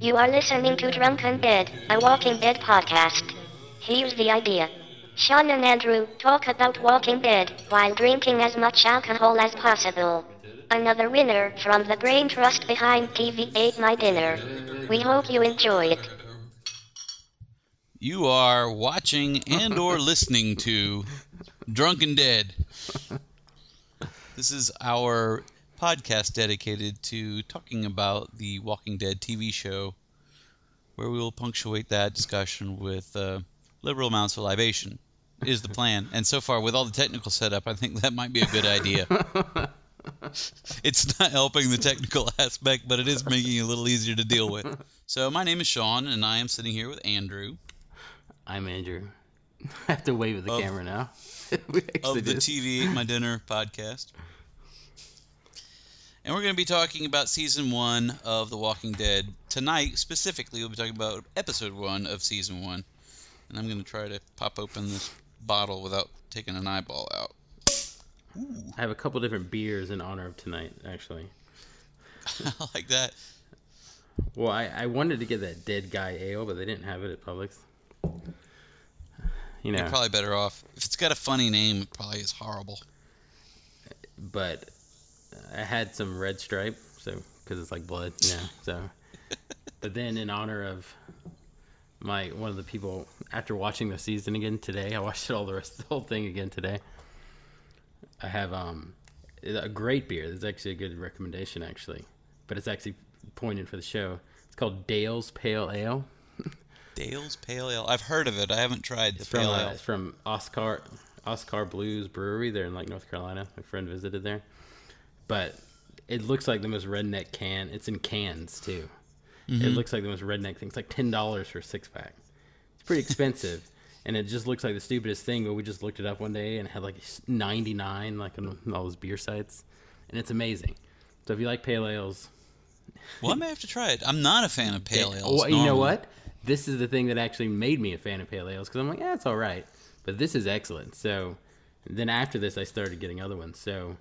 You are listening to Drunk 'n' Dead, a Walking Dead podcast. Here's the idea. Sean and Andrew talk about Walking Dead while drinking as much alcohol as possible. Another winner from the brain trust behind TV Ate My Dinner. We hope you enjoy it. You are watching and or listening to Drunk 'n' Dead. This is our podcast dedicated to talking about the Walking Dead TV show, where we will punctuate that discussion with uh, liberal amounts of libation. Is the plan, and so far with all the technical setup, I think that might be a good idea. it's not helping the technical aspect, but it is making it a little easier to deal with. So my name is Sean, and I am sitting here with Andrew I'm Andrew. I have to wave at the Of- camera now. We of the do. TV Ate My Dinner podcast. And we're going to be talking about season one of The Walking Dead. Tonight, specifically, we'll be talking about episode one of season one. And I'm going to try to pop open this bottle without taking an eyeball out. I have a couple different beers in honor of tonight, actually. I like that. Well, I, I wanted to get that dead guy ale, but they didn't have it at Publix. You know, You're probably better off. If it's got a funny name, it probably is horrible. but I had some red stripe, so because it's like blood, you know. So, but then in honor of my one of the people after watching the season again today, I watched it all the rest the whole thing again today. I have um a great beer. This is actually a good recommendation, actually, but it's actually pointed for the show. It's called Dale's Pale Ale. Dale's Pale Ale. I've heard of it. I haven't tried the It's from Pale uh, Ale. it's from Oskar Oskar Blues Brewery. They're in like North Carolina. My friend visited there, but it looks like the most redneck can. It's in cans too. Mm-hmm. It looks like the most redneck thing. It's like ten dollars for a six pack. It's pretty expensive, and it just looks like the stupidest thing. But we just looked it up one day and it had like ninety nine, like on all those beer sites, and it's amazing. So if you like pale ales, Well, I may have to try it. I'm not a fan of Pale Ales. well, you know what? This is the thing that actually made me a fan of pale ales because I'm like, yeah, it's all right, but this is excellent. So then after this, I started getting other ones. So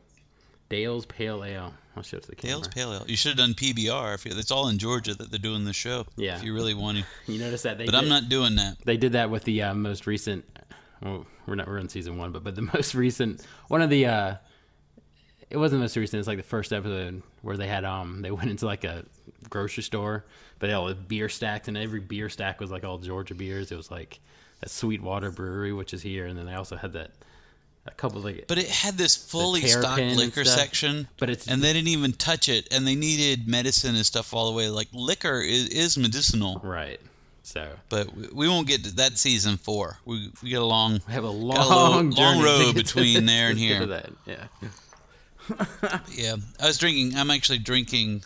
Dale's Pale Ale. I'll show it to the camera. Dale's Pale Ale. You should have done PBR. If you, it's all in Georgia that they're doing the show. Yeah. If you really want to. You notice that they But did, I'm not doing that. they did that with the uh, most recent. Well, we're not we're in season one, but but the most recent one of the. uh It wasn't the most recent. It's like the first episode where they had um they went into like a grocery store, but they all had beer stacks, and every beer stack was like all Georgia beers. It was like a Sweetwater Brewery, which is here, and then they also had that a couple like But it had this fully stocked liquor section. But it's- and they didn't even touch it, and they needed medicine and stuff all the way. Like liquor is, is medicinal, right. So but we, we won't get to that season four. We we get a long. we have a long, a long- long road between this- there and here. that. Yeah. Yeah, I was drinking. I'm actually drinking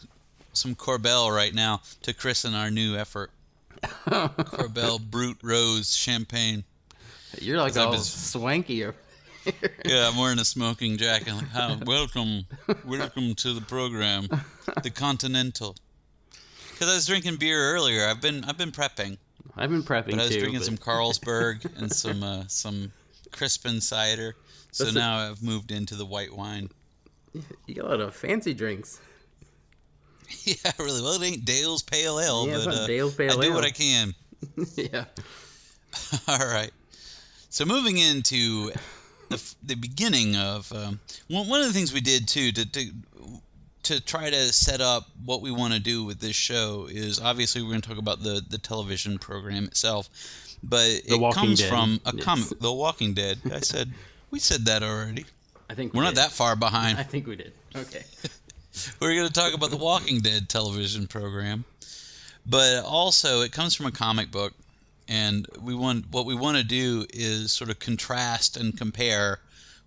some Korbel right now to christen our new effort. Korbel Brut Rose Champagne. You're like all been- swanky. over here. Yeah, I'm wearing a smoking jacket. Like, Hi, welcome, welcome to the program, the Continental. Because I was drinking beer earlier. I've been I've been prepping, I've been prepping but I was too. drinking but- some Carlsberg and some uh, some Crispin cider. So That's now I've moved into the white wine. You got a lot of fancy drinks. yeah, really. Well, it ain't Dale's Pale Ale, Yeah, but uh, Dale's Pale I do what I can. yeah. All right. So moving into the, the beginning of um, one, one of the things we did too to, to to try to set up what we want to do with this show is obviously we're going to talk about the the television program itself, but it Walking comes Dead. from a Yes. comic, The Walking Dead. I said we said that already. I think We're we not that far behind. I think we did. Okay. We're going to talk about the Walking Dead television program, but also it comes from a comic book, and we want what we want to do is sort of contrast and compare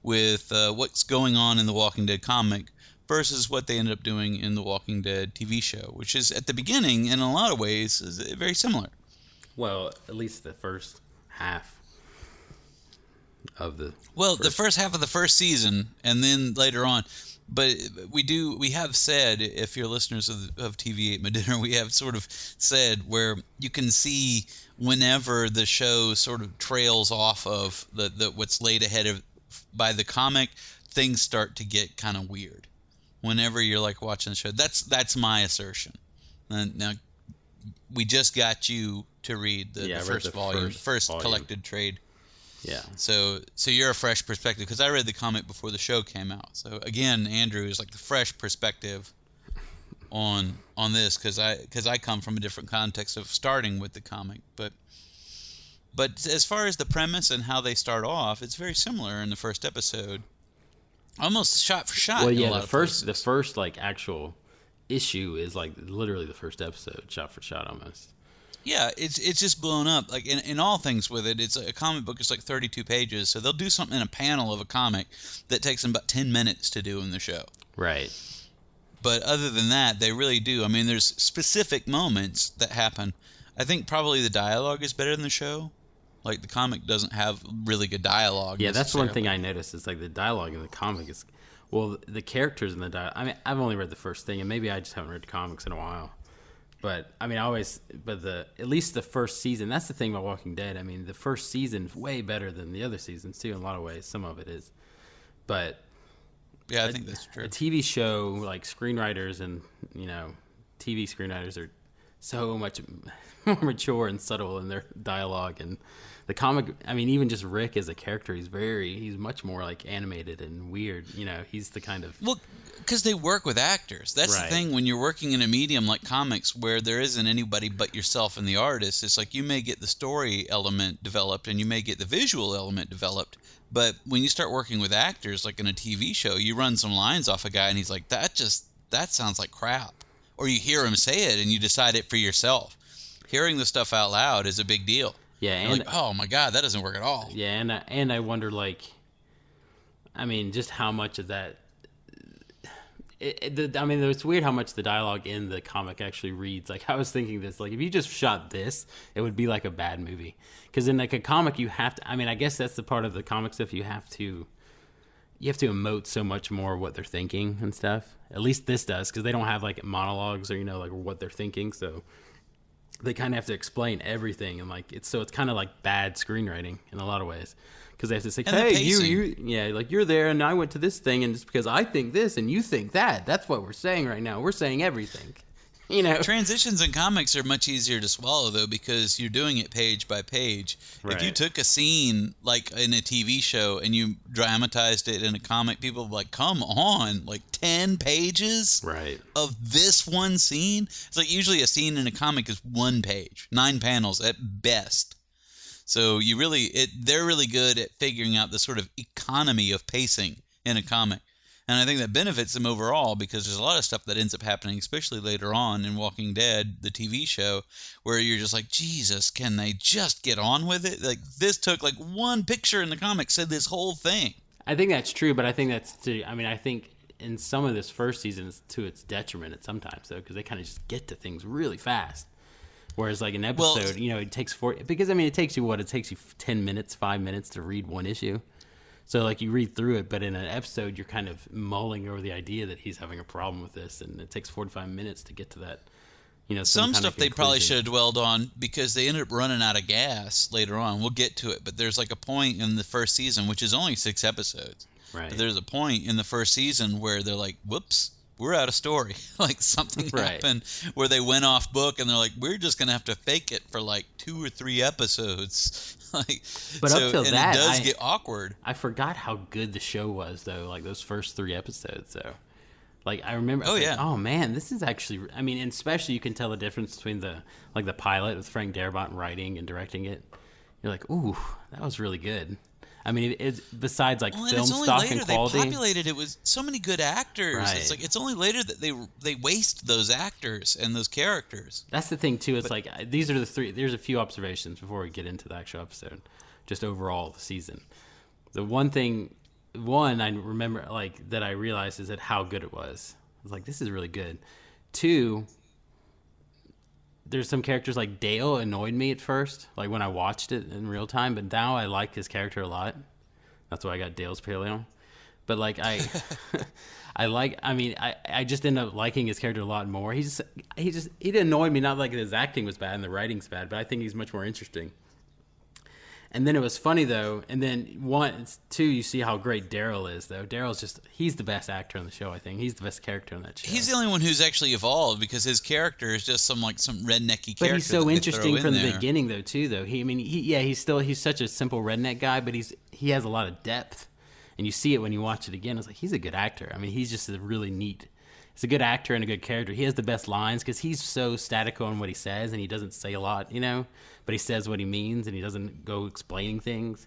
with uh, what's going on in the Walking Dead comic versus what they ended up doing in the Walking Dead TV show, which is at the beginning in a lot of ways is very similar. Well, at least the first half of the. Well, the First- first half of the first season, and then later on. But we do, we have said, if you're listeners of, of TV Ate My Dinner, we have sort of said where you can see whenever the show sort of trails off of the, the what's laid ahead of by the comic, things start to get kind of weird. Whenever you're like watching the show, that's that's my assertion. And now we just got you to read the, Yeah, the read first the volume, first first volume. collected trade. Yeah. So so you're a fresh perspective because I read the comic before the show came out. So again, Andrew is like the fresh perspective on on this because I because I come from a different context of starting with the comic, but but as far as the premise and how they start off, it's very similar in the first episode, almost shot for shot. Well, yeah. The first, the first like actual issue is like literally the first episode, shot for shot, almost. Yeah, it's it's just blown up. Like in, in all things with it, it's a comic book. It's like 32 pages, so they'll do something in a panel of a comic that takes them about 10 minutes to do in the show. Right. But other than that, they really do. I mean, there's specific moments that happen. I think probably the dialogue is better than the show. Like the comic doesn't have really good dialogue. Yeah, that's one thing I noticed. Is like the dialogue in the comic is, well, the characters in the dialogue. I mean, I've only read the first thing, and maybe I just haven't read comics in a while. But I mean, I always, but the at least the first season. That's the thing about Walking Dead. I mean, the first season way better than the other seasons too. In a lot of ways, some of it is, but Yeah, I think that's true. a TV show like screenwriters and you know TV screenwriters are so much more mature and subtle in their dialogue and the comic I mean even just Rick as a character he's very he's much more like animated and weird you know he's the kind of Well, because they work with actors. That's Right. the thing when you're working in a medium like comics where there isn't anybody but yourself and the artist. It's like you may get the story element developed and you may get the visual element developed. But when you start working with actors, like in a TV show, you run some lines off a guy and he's like, that just, that sounds like crap. Or you hear him say it and you decide it for yourself. Hearing the stuff out loud is a big deal. Yeah You're and like, oh my God, that doesn't work at all. yeah and I, and I wonder like I mean just how much of that it, it, the, I mean, it's weird how much the dialogue in the comic actually reads. Like, I was thinking this, like, if you just shot this, it would be like a bad movie. Because in like a comic, you have to. I mean, I guess that's the part of the comic stuff. You have to, you have to emote so much more what they're thinking and stuff. At least this does, because they don't have like monologues or you know like what they're thinking. So they kind of have to explain everything, and like it's so it's kind of like bad screenwriting in a lot of ways. Because they have to say, And "Hey, you, you, yeah, like you're there, and I went to this thing, and it's because I think this and you think that, that's what we're saying right now. We're saying everything, you know." Transitions in comics are much easier to swallow though because you're doing it page by page. If you took a scene like in a TV show and you dramatized it in a comic, people would be like, "Come on, like 10 pages Right. of this one scene?" It's like usually a scene in a comic is one page, 9 panels at best. So you really it they're really good at figuring out the sort of economy of pacing in a comic. And I think that benefits them overall because there's a lot of stuff that ends up happening, especially later on in Walking Dead, the TV show, where you're just like, Jesus, can they just get on with it? Like this took like one picture in the comic said this whole thing. I think that's true, but I think that's to. I mean, I think in some of this first season, it's to its detriment at sometimes though, because they kind of just get to things really fast. Whereas, like an Well- episode, you know, it takes four because I mean, it takes you what? It takes you ten minutes, five minutes to read one issue. So like you read through it, but in an episode, you're kind of mulling over the idea that he's having a problem with this, and it takes forty five minutes to get to that. You know, Some of stuff they probably should have dwelled on because they ended up running out of gas later on. We'll get to it, but there's like a point in the first season, which is only six episodes. Right. But there's a point in the first season where they're like, "Whoops, we're out of story." like something Right. happened where they went off book, and they're like, "We're just gonna have to fake it for like two or three episodes." like, But up till that, it does I- get awkward. I forgot how good the show was though, like those first three episodes though. Like I remember I Oh, like, yeah. oh man, this is actually I mean, and especially you can tell the difference between the like the pilot with Frank Darabont writing and directing it. You're like, "Ooh, that was really good." I mean, it, it's besides like Well, film it's only stock later and they quality. populated it with so many good actors. Right. It's like it's only later that they they waste those actors and those characters. That's the thing too. It's like these are the three. There's a few observations before we get into the actual episode, just overall the season. The one thing, one I remember like that I realized is that how good it was. I was like, this is really good. Two, there's some characters like Dale annoyed me at first, like when I watched it in real time, but now I like his character a lot. That's why I got Dale's Pale Ale. But like I, I like. I mean, I I just end up liking his character a lot more. He's he just he didn't me. Not like his acting was bad and the writing's bad, but I think he's much more interesting. And then it was funny though. And then one, two, you see how great Daryl is though. Daryl's just he's the best actor on the show. I think he's the best character on that show. He's the only one who's actually evolved because his character is just some like some rednecky character. But he's so interesting in from the beginning though too though. He I mean he yeah, he's still he's such a simple redneck guy, but he's he has a lot of depth. And you see it when you watch it again. It's like he's a good actor. I mean, he's just a really neat. He's a good actor and a good character. He has the best lines because he's so static on what he says and he doesn't say a lot, you know. But he says what he means and he doesn't go explaining things.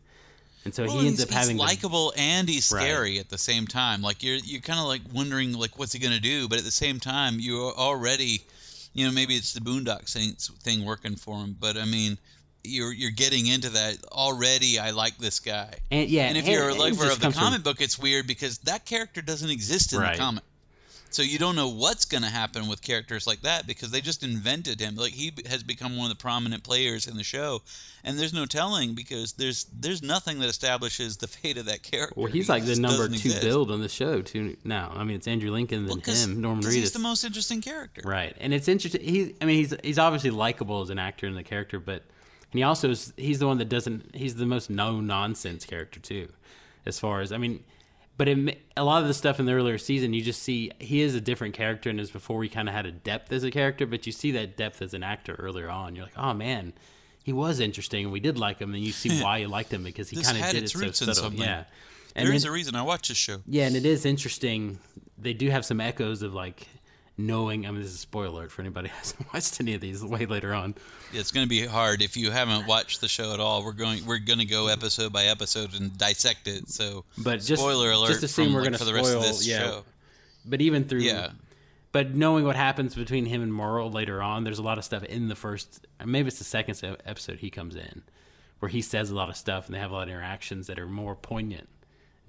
And so Well, he ends up having the- likable and he's Right. scary at the same time. Like you're you're kind of like wondering like what's he gonna do, but at the same time you're already, you know, maybe it's the Boondock Saints thing working for him, but I mean, you're you're getting into that already. I like this guy. and yeah, And if you're a lover of the comes from- comic book, it's weird because that character doesn't exist in Right. the comic. So you don't know what's going to happen with characters like that because they just invented him. Like he has become one of the prominent players in the show, and there's no telling because there's there's nothing that establishes the fate of that character. Well, he's He like the number two exist. build on the show too. Now, I mean, it's Andrew Lincoln Well, and him, Norman Reedus. He's the most interesting character. Right, and it's interesting. He, I mean, he's he's obviously likable as an actor and the character, but and he also is, he's the one that doesn't. He's the most no nonsense character too, as far as I mean. But it, a lot of the stuff in the earlier season, you just see he is a different character, and as before, he kind of had a depth as a character. But you see that depth as an actor earlier on. You're like, oh man, he was interesting, and we did like him, and you see why you liked him because he kind of did its it so roots in subtle. something. Yeah, and There is then- a reason I watch this show. yeah, and it is interesting. They do have some echoes of like knowing. I mean, this is a spoiler alert for anybody who hasn't watched any of these. Way later on, It's going to be hard if you haven't watched the show at all. We're going we're going to go episode by episode and dissect it. So, But just- spoiler alert just assume from, we're like, gonna for the rest of spoil- this yeah. show. but even through Yeah. but knowing what happens between him and Merle later on, there's a lot of stuff in the first. Maybe it's the second episode he comes in, where he says a lot of stuff and they have a lot of interactions that are more poignant.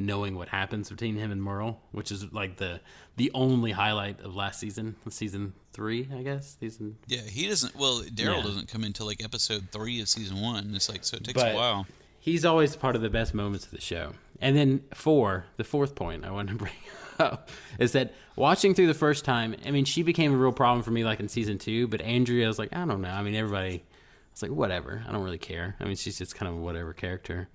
Knowing what happens between him and Merle, which is like the the only highlight of last season, season three, I guess. Season Yeah, he doesn't. Well, Daryl Yeah. doesn't come until like episode three of season one. It's like so it takes But- a while. he's always part of the best moments of the show. And then four, the fourth point I want to bring up is that watching through the first time, I mean, she became a real problem for me like in season two, but Andrea was like, I don't know. I mean, everybody was like, whatever. I don't really care. I mean, she's just kind of a whatever character.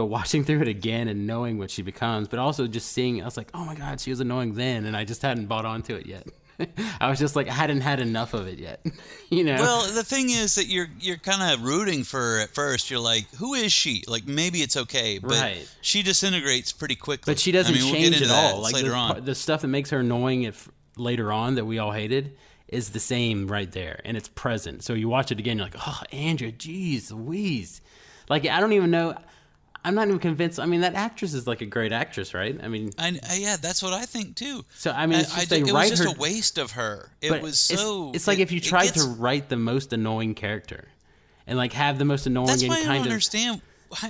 But watching through it again and knowing what she becomes, but also just seeing, I was like, oh my God, she was annoying then, and I just hadn't bought onto it yet. I was just like, I hadn't had enough of it yet. you know? Well, the thing is that you're you're kind of rooting for her at first. You're like, who is she? Like maybe it's okay, but Right. she disintegrates pretty quickly. But she doesn't I mean, we'll change into at all. Like later the, on. the stuff that makes her annoying if later on that we all hated is the same right there, and it's present. So you watch it again, you're like, oh, Andrea, jeez, Louise. Like I don't even know. I'm not even convinced. I mean, that actress is like a great actress, right? I mean, I, I- yeah, that's what I think too. So, I mean, it's just I, they it write was just her- a waste of her. It was so. It's, like it- if you tried gets- to write the most annoying character, and like have the most annoying That's and why I don't of understand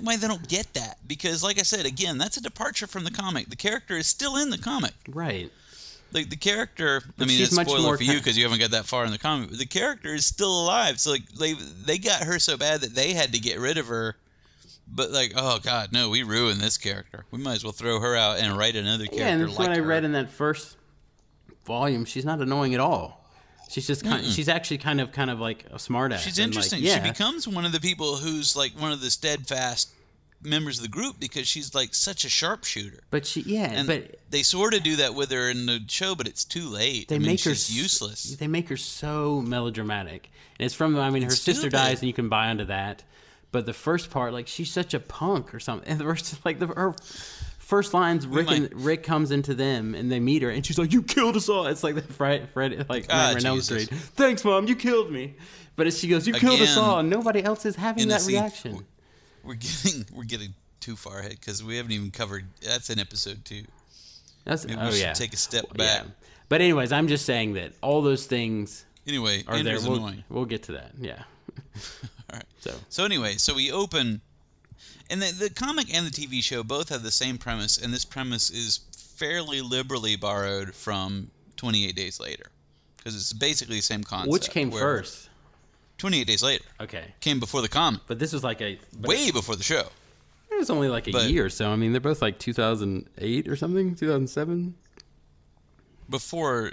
why, they don't get that. Because, like I said, again, that's a departure from the comic. The character is still in the comic. right. Like the character, I mean, it's much spoiler for you because you haven't got that far in the comic. But the character is still alive. So like they they got her so bad that they had to get rid of her. But like, oh god, no, we ruined this character. We might as well throw her out and write another character. Yeah, and that's like what I her. read in that first volume. She's not annoying at all. She's just kind. She's actually kind of kind of like a smartass. She's and, like, interesting. yeah. She becomes one of the people who's like one of the steadfast members of the group because she's like such a sharpshooter. But she, yeah, And but they sort of do that with her in the show, but it's too late. they I mean, make her useless. They make her so melodramatic, and it's from. I mean, her It's sister dies, and you can buy onto that. But the first part, like, she's such a punk or something. And the first, like, the her first lines, Rick might- and Rick comes into them, and they meet her, and she's like, "You killed us all." It's like the Fred, Fred like Ah, Nightmare on Street. Thanks, mom, you killed me. But as she goes, "You killed us all," and nobody else is having that scene- reaction. We're getting we're getting too far ahead because we haven't even covered. That's in episode two. That's Maybe oh we should yeah. take a step yeah. back. But anyways, I'm just saying that all those things Anyway, are Andrew's there. We'll, annoying. we'll get to that. Yeah. All right. So So anyway, so we open, and the, the comic and the TV show both have the same premise, and this premise is fairly liberally borrowed from 28 Days Later, because it's basically the same concept. which came first? 28 Days Later Okay. came before the comic, But this was like a way before the show. It was only like a but- year or so. I mean, they're both like 2008 or something, 2007. Before,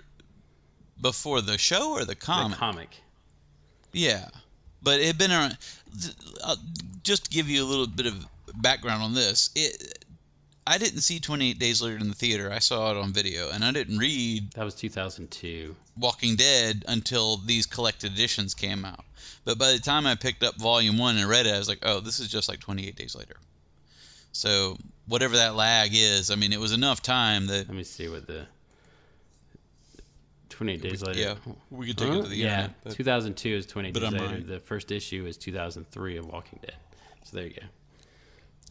before the show or the comic. The comic. Yeah, but it had been around. Uh, just to give you a little bit of background on this, it I didn't see 28 Days Later in the theater. I saw it on video, and I didn't read That was 2002. Walking Dead until these collected editions came out. But by the time I picked up Volume One and read it, I was like, "Oh, this is just like 28 Days Later." So whatever that lag is, I mean, it was enough time that Let me see what the 28 days later. yeah, we could take Huh? it to the end. yeah, internet. 2002 is 28 but days I'm later. right. The first issue is 2003 of Walking Dead. So there you go.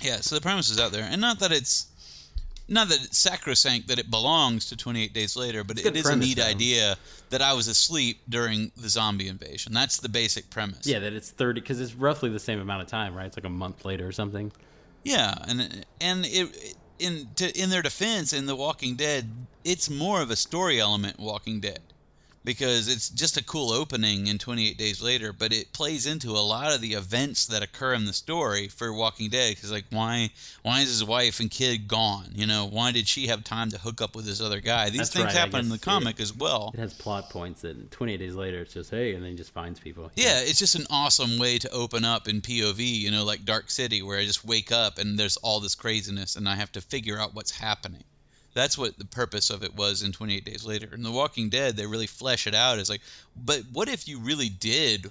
Yeah, so the premise is out there, and not that it's not that it's sacrosanct that it belongs to 28 Days Later, but It's a it good is a neat though. idea that I was asleep during the zombie invasion. That's the basic premise. Yeah, that it's 30 because it's roughly the same amount of time, right? It's like a month later or something. Yeah, and and it in to, in their defense in The Walking Dead, it's more of a story element Walking Dead because it's just a cool opening in 28 Days Later, but it plays into a lot of the events that occur in the story for Walking Dead because like why why is his wife and kid gone? You know, why did she have time to hook up with this other guy? These That's things right, happen in the comic as well. It has plot points that 28 days later it's just hey, and then he just finds people. Yeah, it's just an awesome way to open up in POV, you know, like Dark City, where I just wake up and there's all this craziness and I have to figure out what's happening. That's what the purpose of it was in 28 Days Later. In The Walking Dead, they really flesh it out as like, but what if you really did,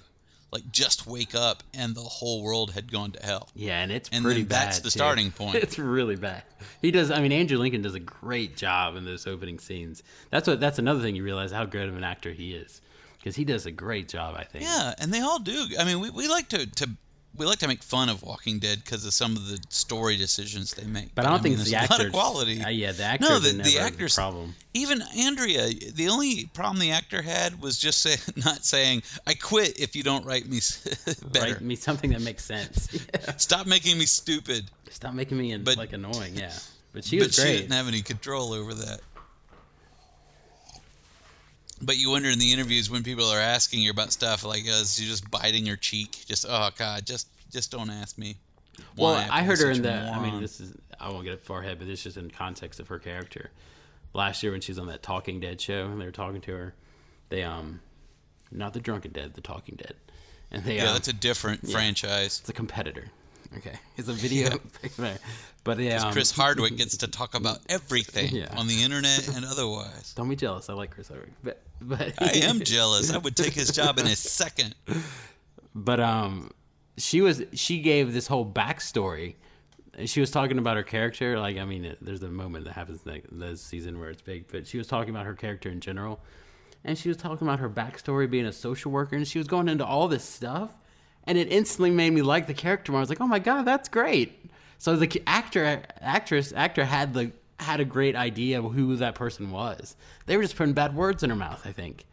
like, just wake up and the whole world had gone to hell? Yeah, and it's And pretty then bad. that's the too. starting point. it's really bad. He does. I mean, Andrew Lincoln does a great job in those opening scenes. That's what. That's another thing you realize how good of an actor he is because he does a great job. I think. Yeah, and they all do. I mean, we, we like to, to we like to make fun of Walking Dead because of some of the story decisions they make. But I don't think mean, it's there's the a lot actors. of quality. Uh, yeah, the actors. No, the, the the actors. problem. Even Andrea, the only problem the actor had was just say, not saying, "I quit if you don't write me better. Write me something that makes sense. Yeah. Stop making me stupid." Stop making me But- like annoying. Yeah, but she but was she didn't have any control over that. But you wonder in the interviews when people are asking you about stuff like, uh, "Is she just biting her cheek?" Just, oh god, just just don't ask me. Well, I heard her in the. I mean, this is. I won't get it far ahead, but this is in context of her character. Last year when she was on that Talking Dead show, and they were talking to her, they um, not the Drunk 'n' Dead, the Talking Dead, and they Yeah, um, that's a different franchise. it's a competitor. Okay, it's a video, but yeah, um, Chris Hardwick gets to talk about everything Yeah. on the internet and otherwise. Don't be jealous. I like Chris Hardwick, but but I am jealous. I would take his job in a second. But um, she was she gave this whole backstory. She was talking about her character. Like, I mean, there's a moment that happens in this season where it's big, but she was talking about her character in general, and she was talking about her backstory being a social worker, and she was going into all this stuff, and it instantly made me like the character more. I was like, oh my god, that's great. So the actor, actress, actor had the had a great idea of who that person was. They were just putting bad words in her mouth. I think.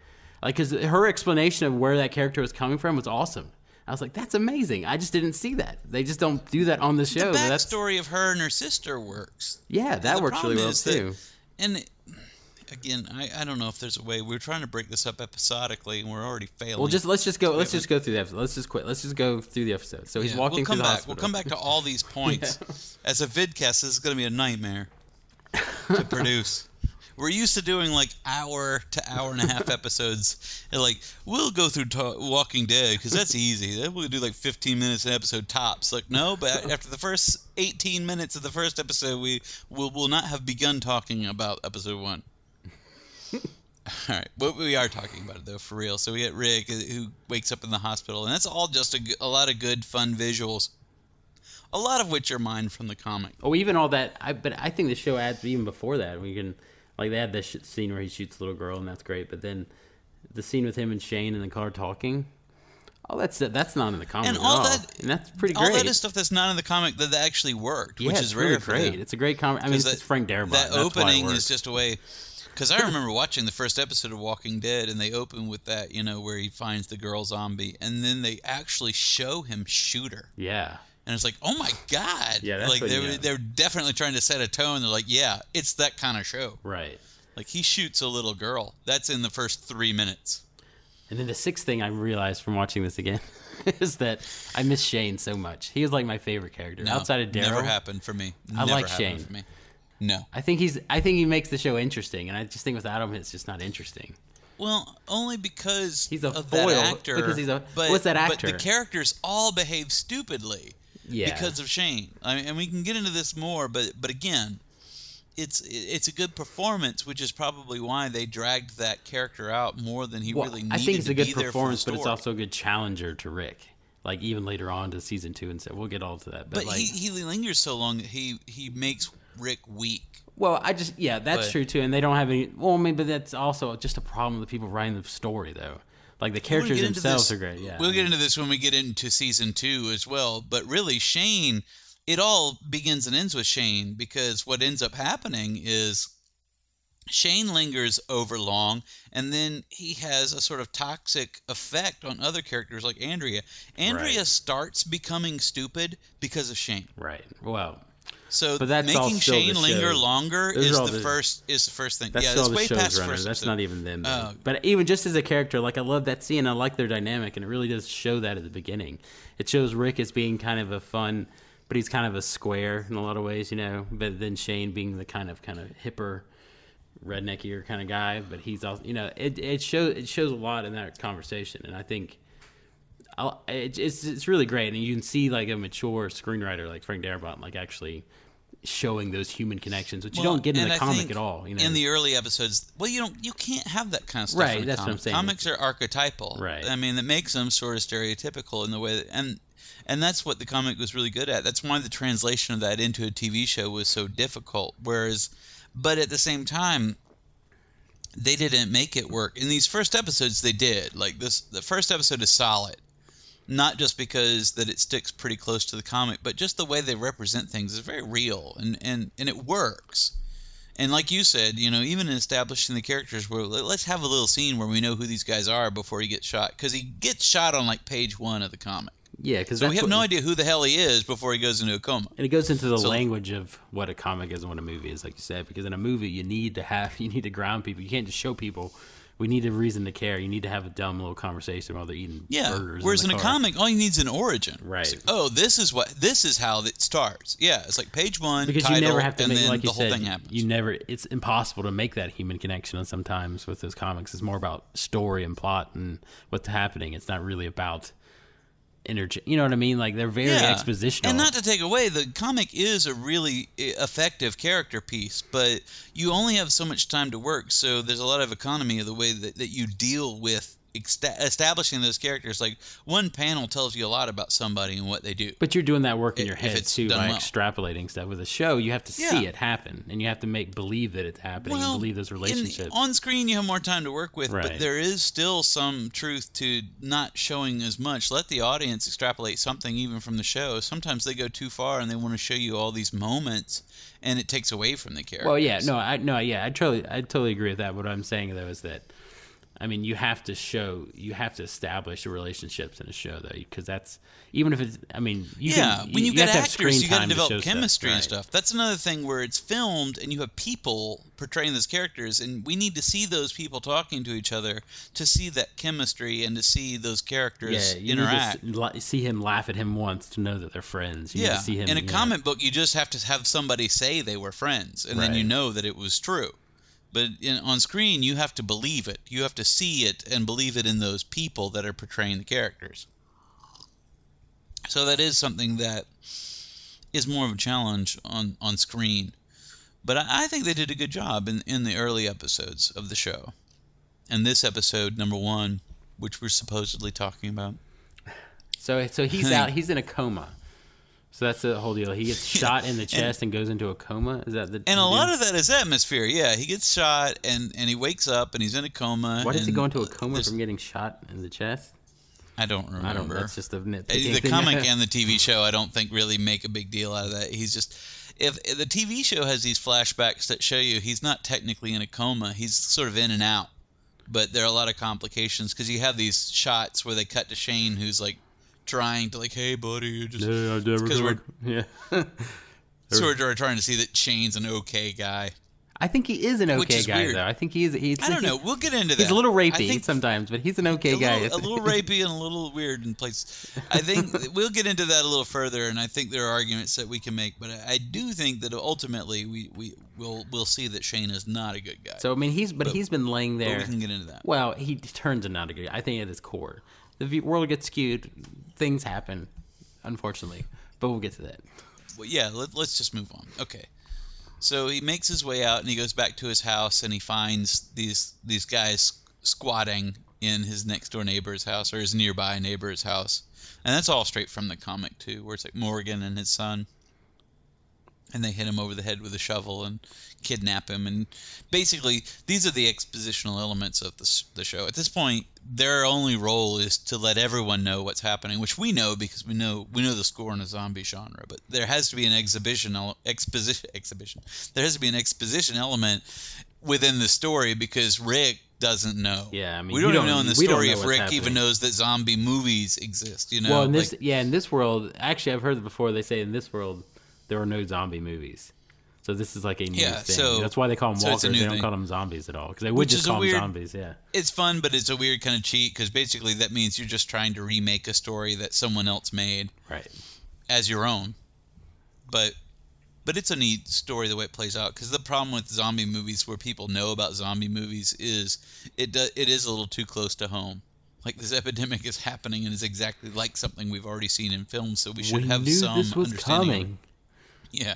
Like, because her explanation of where that character was coming from was awesome. I was like, that's amazing. I just didn't see that. They just don't do that on the show. the backstory of her and her sister works. yeah, that works really well is that- too. And again, I, I don't know if there's a way. We're trying to break this up episodically, and we're already failing. Well, just let's just go. Let's just go through the episode. Let's just quit. Let's just go through the episode. So he's Yeah, walking we'll come through the back. hospital. We'll come back to all these points. As a vidcast, this is going to be a nightmare to produce. We're used to doing like hour to hour and a half episodes, and like we'll go through ta- Walking Dead because that's easy. Then we'll do like 15 minutes an episode tops. Like no, but after the first 18 minutes of the first episode, we will will not have begun talking about episode one. All right, but we are talking about it though for real. So we get Rick uh, who wakes up in the hospital, and that's all just a lot of good, fun visuals. A lot of which are mine from the comic. Oh, even all that. I but I think the show adds even before that. We can like they had this scene where he shoots the little girl, and that's great. But then the scene with him and Shane in the car talking. Oh, that's that's not in the comic And at all all. that- and that's pretty great. All that is stuff that's not in the comic that, that actually worked, yeah, which it's is really rare great. It's a great comic. I mean, it's 'Cause just Frank Darabont. That That's why it opening is just a way. Because I remember watching the first episode of Walking Dead, and they open with that, you know, where he finds the girl zombie, and then they actually show him shoot her. yeah. And it's like, oh my god! Yeah, that's like they're yeah. they're definitely trying to set a tone. They're like, yeah, it's that kind of show. Right. Like he shoots a little girl. That's in the first three minutes. And then the sixth thing I realized from watching this again is that I miss Shane so much. He was like my favorite character No, outside of Daryl. never happened for me. I Never like happened Shane. For me. No. I think he's. I think he makes the show interesting, and I just think without him, it's just not interesting. Well, only because He's a of foil, that actor. because he's a- but, what's that actor? But the characters all behave stupidly. Yeah. because of Shane. I mean, and we can get into this more, but but again, it's it's a good performance, which is probably why they dragged that character out more than he Well, really needed I think it's a good be there for the performance, but it's also a good challenger to Rick. Like even later on to season two and so we'll get all to that. But, But like, he, he lingers so long that he he makes Rick weak. well, I just yeah, that's But- true too. And they don't have any. Well, I mean, but that's also just a problem with the people writing the story though. Like the characters themselves are great. Yeah, We'll get into this when we get into season two as well. But really, Shane, it all begins and ends with Shane because what ends up happening is Shane lingers over long, and then he has a sort of toxic effect on other characters like Andrea. Andrea Right. starts becoming stupid because of Shane. right. Well, So But that's making Shane linger longer Those is the, the- first is the first thing. that's yeah, still that's the way show's past runner. first That's not even them. Oh. but even just as a character, like I love that scene. I like their dynamic, and it really does show that at the beginning. It shows Rick as being kind of a fun, but he's kind of a square in a lot of ways, you know. But then Shane being the kind of kind of hipper, redneckier kind of guy. But he's also, you know, it it shows it shows a lot in that conversation, and I think. It, it's it's really great, and you can see like a mature screenwriter like Frank Darabont like actually showing those human connections, which you don't get in the I comic at all. You know, in the early episodes, well, you don't, you can't have that kind of stuff. Right, that's what I'm saying. Comics are archetypal, Right. I mean, that makes them sort of stereotypical in the way, that, and and that's what the comic was really good at. That's why the translation of that into a TV show was so difficult. Whereas, but at the same time, they didn't make it work. In these first episodes, they did. Like this, the first episode is solid. Not just because that it sticks pretty close to the comic, but just the way they represent things is very real and, and, and it works. And like you said, you know, even in establishing the characters, where let- let's have a little scene where we know who these guys are before he gets shot, because he gets shot on like page one of the comic. yeah, because So we have no idea who the hell he is before he goes into a coma. And it goes into the So- language of what a comic is and what a movie is, like you said. Because in a movie, you need to have you need to ground people. You can't just show people. We need a reason to care. You need to have a dumb little conversation while they're eating Yeah. burgers. Whereas in, in, the a comic, all you need is an origin. Right. Like, oh, this is what this is how it starts. Yeah, it's like page one, because title, you never have to make then like the you whole said. thing happens. You never. It's impossible to make that human connection. And sometimes with those comics, it's more about story and plot and what's happening. It's not really about energy. You know what I mean? Like they're very expositional. And not to take away, the comic is a really eh, effective character piece, but you only have so much time to work, so there's a lot of economy of the way that, that you deal with establishing those characters. Like one panel tells you a lot about somebody and what they do. But you're doing that work in If- your head too, by well. extrapolating stuff. With a show, you have to see it happen, and you have to make believe that it's happening, and believe those relationships. on screen, you have more time to work with, but there is still some truth to not showing as much. Let the audience extrapolate something even from the show. Sometimes they go too far and they want to show you all these moments, and it takes away from the character. well, yeah, no, I no, yeah, I totally, I totally agree with that. What I'm saying though is that, I mean, you have to show, you have to establish the relationships in a show though, because that's even if it's, I mean, you yeah, can, when you, you get have to have actors, screen you got to develop show stuff. chemistry and Right. stuff. That's another thing where it's filmed and you have people portraying those characters, and we need to see those people talking to each other to see that chemistry and to see those characters Yeah, you interact. need to see him laugh at him once to know that they're friends. You yeah, him in a comic book, you just have to have somebody say they were friends, and then you know that it was true. But in, on screen, you have to believe it. You have to see it and believe it in those people that are portraying the characters. So that is something that is more of a challenge on, on screen. But I, I think they did a good job in, in the early episodes of the show. And this episode, number one, which we're supposedly talking about. So so he's out. He's in a coma. So that's the whole deal. He gets shot in the chest and, goes into a coma. Is that the And a lot of that is atmosphere. Yeah, he gets shot and, and he wakes up and he's in a coma. Why does he go into a coma from getting shot in the chest? I don't remember. I don't. That's just a nitpicking the comic and the TV show, I don't think really make a big deal out of that. He's just if, if the TV show has these flashbacks that show you he's not technically in a coma, he's sort of in and out. But there are a lot of complications because you have these shots where they cut to Shane, who's like trying to like, "Hey, buddy, you just." Yeah, I never 'cause we're- Yeah. So we're, we're trying to see that Shane's an okay guy. I think he is an okay is guy weird. though. I think he's. he's I don't know. We'll get into that. He's a little I rapey think sometimes, but he's an okay a guy. little, a little rapey and a little weird in place. I think we'll get into that a little further, and I think there are arguments that we can make. But I, I do think that ultimately we we will we'll see that Shane is not a good guy. So I mean, he's but, But- he's been laying but there. we can get into that. Well, he turns into not a good. I think at his core, the world gets skewed. Things happen, unfortunately. but we'll get to that. well, yeah, let, let's just move on. Okay. So he makes his way out and he goes back to his house and he finds these these guys squatting in his next door neighbor's house or his nearby neighbor's house. And that's all straight from the comic too, where it's like Morgan and his son and they hit him over the head with a shovel and kidnap him and basically these are the expositional elements of the, the show at this point their only role is to let everyone know what's happening which we know because we know we know the score in a zombie genre but there has to be an exhibition exposition exhibition there has to be an exposition element within the story because rick doesn't know Yeah, I mean, we don't even know in the story if rick happening. even knows that zombie movies exist you know well, in this Like, yeah, in this world, actually, I've heard it before. They say in this world there are no zombie movies. So this is like a new Yeah, thing. so- That's why they call them so walkers. They don't thing. call them zombies at all because they would Which just call weird- them zombies. Yeah. it's fun, but it's a weird kind of cheat because basically that means you're just trying to remake a story that someone else made Right. as your own. But but it's a neat story the way it plays out because the problem with zombie movies where people know about zombie movies is it do, it is a little too close to home. Like this epidemic is happening and is exactly like something we've already seen in films, so we should we have some this was understanding coming. Yeah.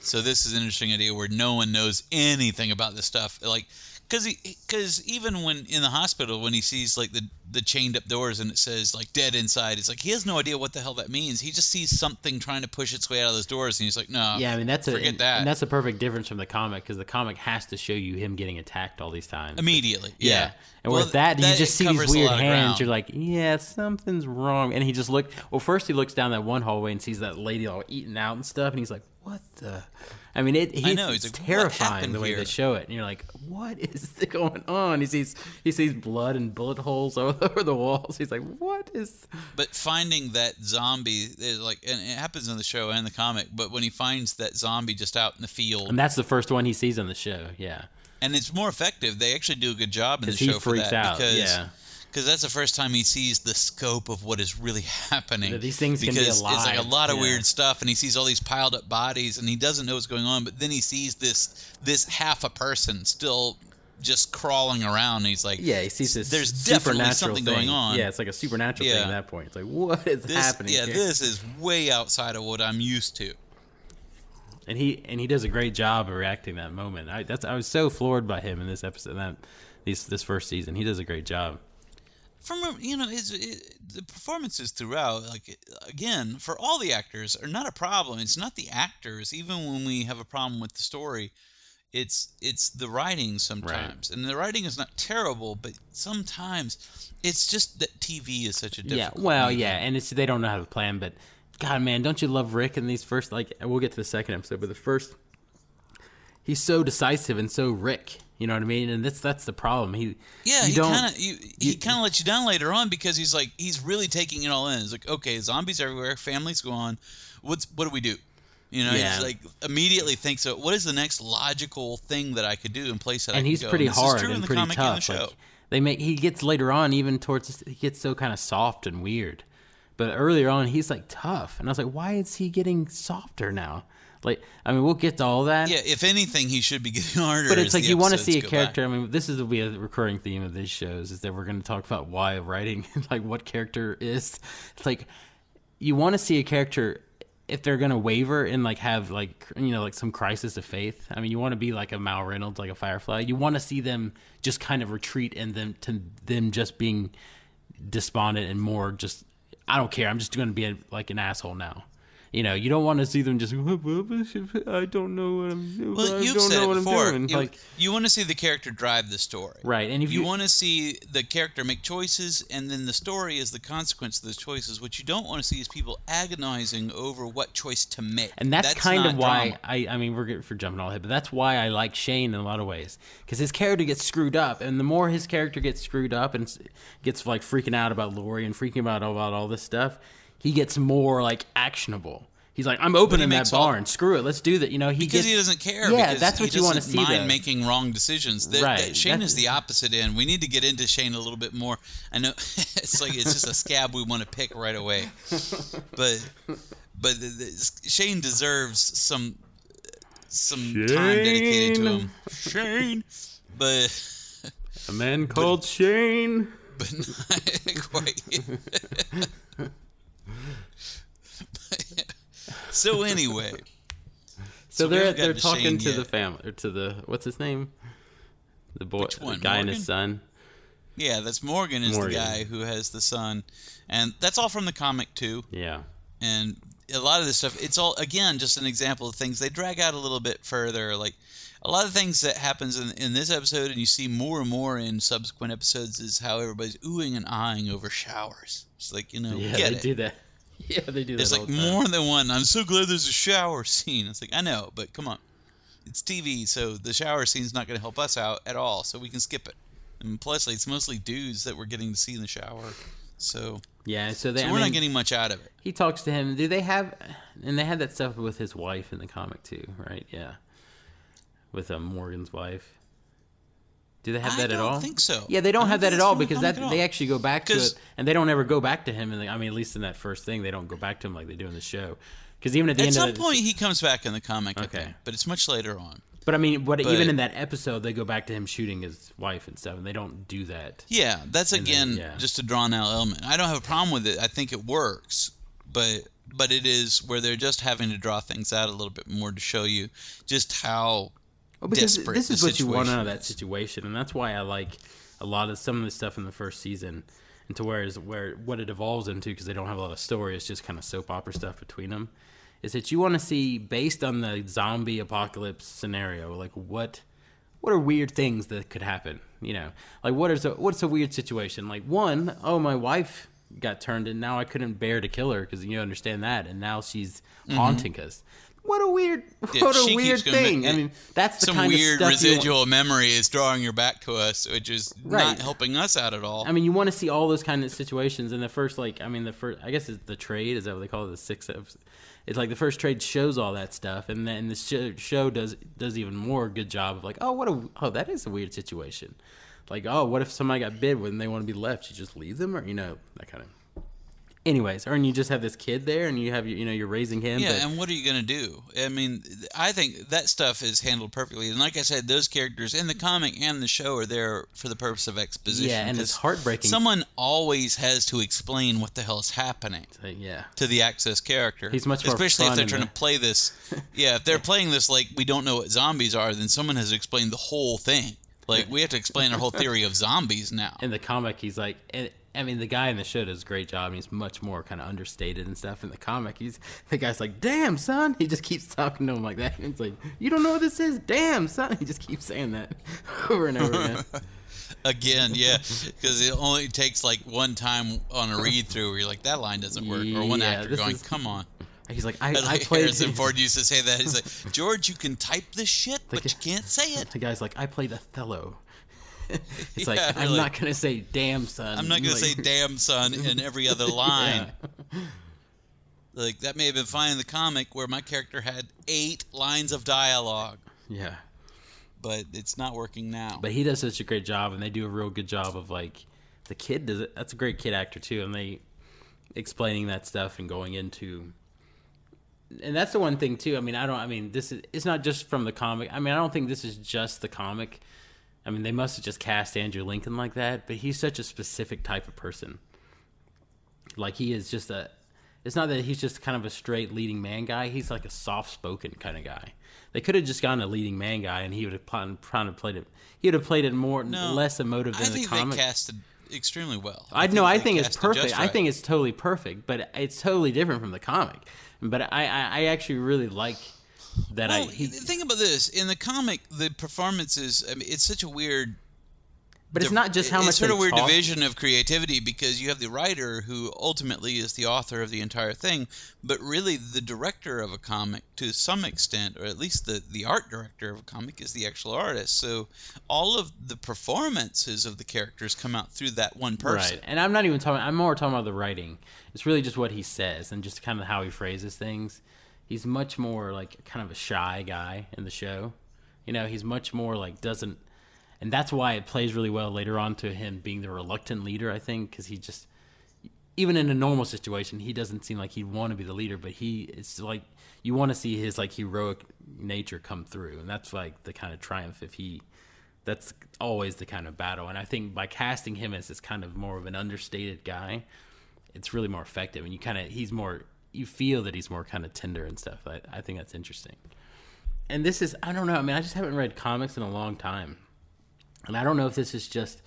So this is an interesting idea where no one knows anything about this stuff, like because because even when in the hospital when he sees like the the chained up doors and it says like dead inside, it's like he has no idea what the hell that means. He just sees something trying to push its way out of those doors, and he's like, no, Yeah, I mean that's a and, that and that's a perfect difference from the comic because the comic has to show you him getting attacked all these times. immediately. Yeah. Yeah, And Well, with that, you just see these weird hands. You're like, yeah, something's wrong. And he just looked. Well, first he looks down that one hallway and sees that lady all eating out and stuff, and he's like, what the? I mean, it. He, I know, It's he's like, terrifying the way here? they show it, and you're like, what is going on? He sees he sees blood and bullet holes all over the walls. He's like, what is? but finding that zombie is like, and it happens in the show and the comic. But when he finds that zombie just out in the field, And that's the first one he sees on the show. Yeah, and it's more effective. They actually do a good job in the he show for freaks that out. because yeah. Because that's the first time he sees the scope of what is really happening. These things can be because it's like a lot of yeah. weird stuff, and he sees all these piled up bodies, and he doesn't know what's going on. But then he sees this this half a person still just crawling around, and he's like, Yeah, he sees this. There's definitely something thing. going on. Yeah, it's like a supernatural thing at that point. It's like, what is This, happening? yeah, here? this is way outside of what I'm used to. and he and he does a great job of reacting that moment. I that's I was so floored by him in this episode. That these this first season, he does a great job. From you know his it, the performances throughout like again for all the actors are not a problem it's not the actors even when we have a problem with the story it's it's the writing sometimes and the writing is not terrible but sometimes it's just that tv is such a Yeah, well, medium. yeah, and it's they don't know how to plan, but God, man, don't you love Rick in these first? Like, we'll get to the second episode, but the first, he's so decisive and so Rick. You know what I mean? And that's that's the problem. He Yeah, you he kind of he kind of lets you down later on because he's like he's really taking it all in. It's like okay, zombies everywhere, families gone. What's what do we do? You know, Yeah. he's like immediately thinks of what is the next logical thing that I could do in place that I and could he's pretty is hard and pretty and the tough. show. Like they make he gets later on even towards he gets so kind of soft and weird, but earlier on he's like tough, and I was like, why is he getting softer now? Like, I mean, we'll get to all that. yeah, if anything, he should be getting harder. But it's like you want to see a go by. character. I mean, this is will be a recurring theme of these shows is that we're going to talk about why writing, like what character is. It's like you want to see a character if they're going to waver and like have like you know like some crisis of faith. I mean, you want to be like a Mal Reynolds, like a Firefly. You want to see them just kind of retreat and them to them just being despondent and more just I don't care. I'm just going to be a, like an asshole now. You know, you don't want to see them just. I don't know what I'm doing. Well, I you've don't said know it what before. I'm doing. You, like, you want to see the character drive the story, Right, and if you, you- want to see the character make choices, and then the story is the consequence of those choices. What you don't want to see is people agonizing over what choice to make, and that's, kind of why drama. I. I mean, we're good for jumping all ahead, but that's why I like Shane in a lot of ways because his character gets screwed up, and the more his character gets screwed up and gets like freaking out about Lori and freaking out about all this stuff, he gets more like actionable. He's like, I'm opening that makes all- Screw it. Let's do that. You know, he because gets, he doesn't care. Yeah, because that's he what you want to doesn't see. Mind though. making wrong decisions. That- Right, that Shane that's- is the opposite end. We need to get into Shane a little bit more. I know it's like it's just a scab we want to pick right away, but but the, the, Shane deserves some some time dedicated to him. Shane, but a man called Shane. but not quite. So anyway, So, So they're they're to talking to the family or to the what's his name? The boy, Which one, the guy and his son. yeah, that's Morgan is Morgan. the guy who has the son, and that's all from the comic too. Yeah, and a lot of this stuff it's all again just an example of things they drag out a little bit further like a lot of things that happens in, in this episode and you see more and more in subsequent episodes is how everybody's oohing and eyeing over showers it's like you know yeah, get they it do that. Yeah, they do that. there's all like more than one i'm so glad there's a shower scene it's like i know but come on it's tv so the shower scene's not going to help us out at all so we can skip it and plus it's mostly dudes that we're getting to see in the shower so, Yeah, so they, so we're mean, not getting much out of it He talks to him. Do they have? And they had that stuff with his wife in the comic too, right? Yeah, with uh, Morgan's wife. Do they have I that at all? I don't think so. Yeah, they don't don't have that at all because that all. they actually go back to it, and they don't ever go back to him. And I mean, at least in that first thing, they don't go back to him like they do in the show. Because even at the At end some of the, point, he comes back in the comic, Okay. think, but it's much later on. but I mean, what but- even in that episode, they go back to him shooting his wife and stuff, and they don't do that. Yeah, that's And then- again yeah. just a drawn out element. I don't have a problem with it. I think it works, but but it is where they're just having to draw things out a little bit more to show you just how Well, because desperate this is what you want out of that situation, and that's why I like a lot of some of the stuff in the first season. And to where is where what it evolves into because they don't have a lot of story. It's just kind of soap opera stuff between them. Is that you want to see based on the zombie apocalypse scenario, like what what are weird things that could happen? You know, like what is a what's a weird situation? Like one, oh my wife got turned and now I couldn't bear to kill her because you understand that, and now she's mm-hmm. haunting us. What a weird. Yeah, what a weird thing. I mean, that's the some kind weird of stuff residual memory is drawing your back to us, which is Right. not helping us out at all. I mean, you want to see all those kind of situations. And the first, like, I mean, the first, I guess it's the trade. Is that what they call it? The six. eps- It's like the first trade shows all that stuff, and then the show, show does does even more good job of like, oh, what a, oh, that is a weird situation. Like, oh, what if somebody got bid when they want to be left? You just leave them, or you know, that kind of. Anyways, or and you just have this kid there, and you have you know you're raising him. yeah, but, and what are you going to do? I mean, I think that stuff is handled perfectly. And like I said, those characters in the comic and the show are there for the purpose of exposition. yeah, and it's heartbreaking. Someone always has to explain what the hell is happening. Like, yeah, to the access character. He's much more especially if they're trying the- to play this. Yeah, if they're playing this like we don't know what zombies are, then someone has to explain the whole thing. Like we have to explain our whole theory of zombies now. in the comic he's like and I mean the guy in the show does a great job he's much more kind of understated and stuff in the comic. He's the guy's like damn son. He just keeps talking to him like that. And it's like you don't know what this is? Damn son. He just keeps saying that over and over again. Again, yeah, because it only takes like one time on a read through where you're like that line doesn't work, or one Yeah, actor going, is- "Come on." he's like I, I played Harrison Ford used to say that. He's like, "George, you can type this shit, but g- you can't say it." the guy's like I played Othello it's like I'm not gonna say damn son I'm not gonna Like- say "damn son" in every other line. Like that may have been fine in the comic where my character had eight lines of dialogue. yeah but it's not working now. But he does such a great job, and they do a real good job of like the kid does it. That's a great kid actor too, and they explaining that stuff and going into. And that's the one thing too. I mean, I don't. I mean, this is it's not just from the comic. I mean, I don't think this is just the comic. I mean, they must have just cast Andrew Lincoln like that, but he's such a specific type of person. Like he is just a. It's not that he's just kind of a straight leading man guy. He's like a soft spoken kind of guy. They could have just gotten a leading man guy, and he would have kind of played it. He would have played it more No, less emotive I than the think comic. they casted extremely well. I know. I think it's perfect. just I think it's totally perfect, but it's totally different from the comic. But I, I, I actually really like that. Well, I he, think about this in the comic, the performances. I mean, it's such a weird. but it's not just how it's much sort they of weird talk. division of creativity because you have the writer who ultimately is the author of the entire thing, but really the director of a comic to some extent, or at least the the art director of a comic is the actual artist. So all of the performances of the characters come out through that one person. Right. And I'm not even talking. I'm more talking about the writing. It's really just what he says and just kind of how he phrases things. He's much more like kind of a shy guy in the show. You know, he's much more like doesn't, and that's why it plays really well later on to him being the reluctant leader. I think because he just, even in a normal situation, he doesn't seem like he'd want to be the leader, but he it's like you want to see his like heroic nature come through, and that's like the kind of triumph if he that's always the kind of battle. And I think by casting him as this kind of more of an understated guy, it's really more effective. And you kind of he's more you feel that he's more kind of tender and stuff. I, I think that's interesting. And this is I don't know. I mean, I just haven't read comics in a long time, and I don't know if this is just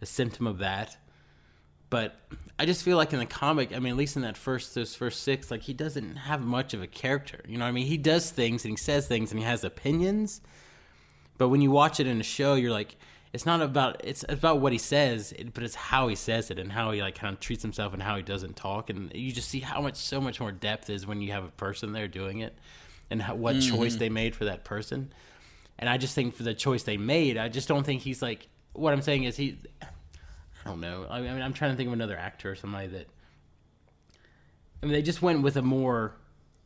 a symptom of that. But I just feel like in the comic, I mean, at least in that first those first six, like he doesn't have much of a character. You know, what I mean, he does things and he says things and he has opinions. But when you watch it in a show, you're like, it's not about it's about what he says, but it's how he says it and how he like kind of treats himself and how he doesn't talk, and you just see how much so much more depth is when you have a person there doing it, and how, what Mm-hmm. choice they made for that person. And I just think for the choice they made, I just don't think he's like. What I'm saying is he. I don't know. I mean, I'm trying to think of another actor or somebody that. I mean, they just went with a more.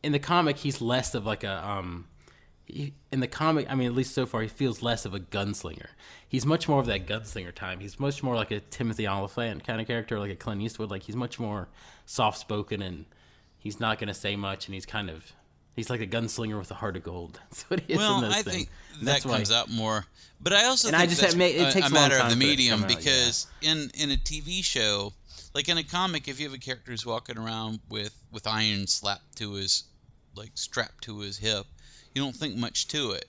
In the comic, he's less of like a. um he, in the comic, I mean, at least so far, he feels less of a gunslinger. He's much more of that gunslinger time. He's much more like a Timothy Olyphant kind of character, like a Clint Eastwood. Like he's much more soft spoken and he's not going to say much. And he's kind of he's like a gunslinger with a heart of gold. That's what he is Well, in those I things. think that that's why- comes out more. But I also And I think just- that's it it takes a a matter of the for it to medium out, because in in a TV show, like in a comic, if you have a character who's walking around with with iron slapped to his like strapped to his hip, you don't think much to it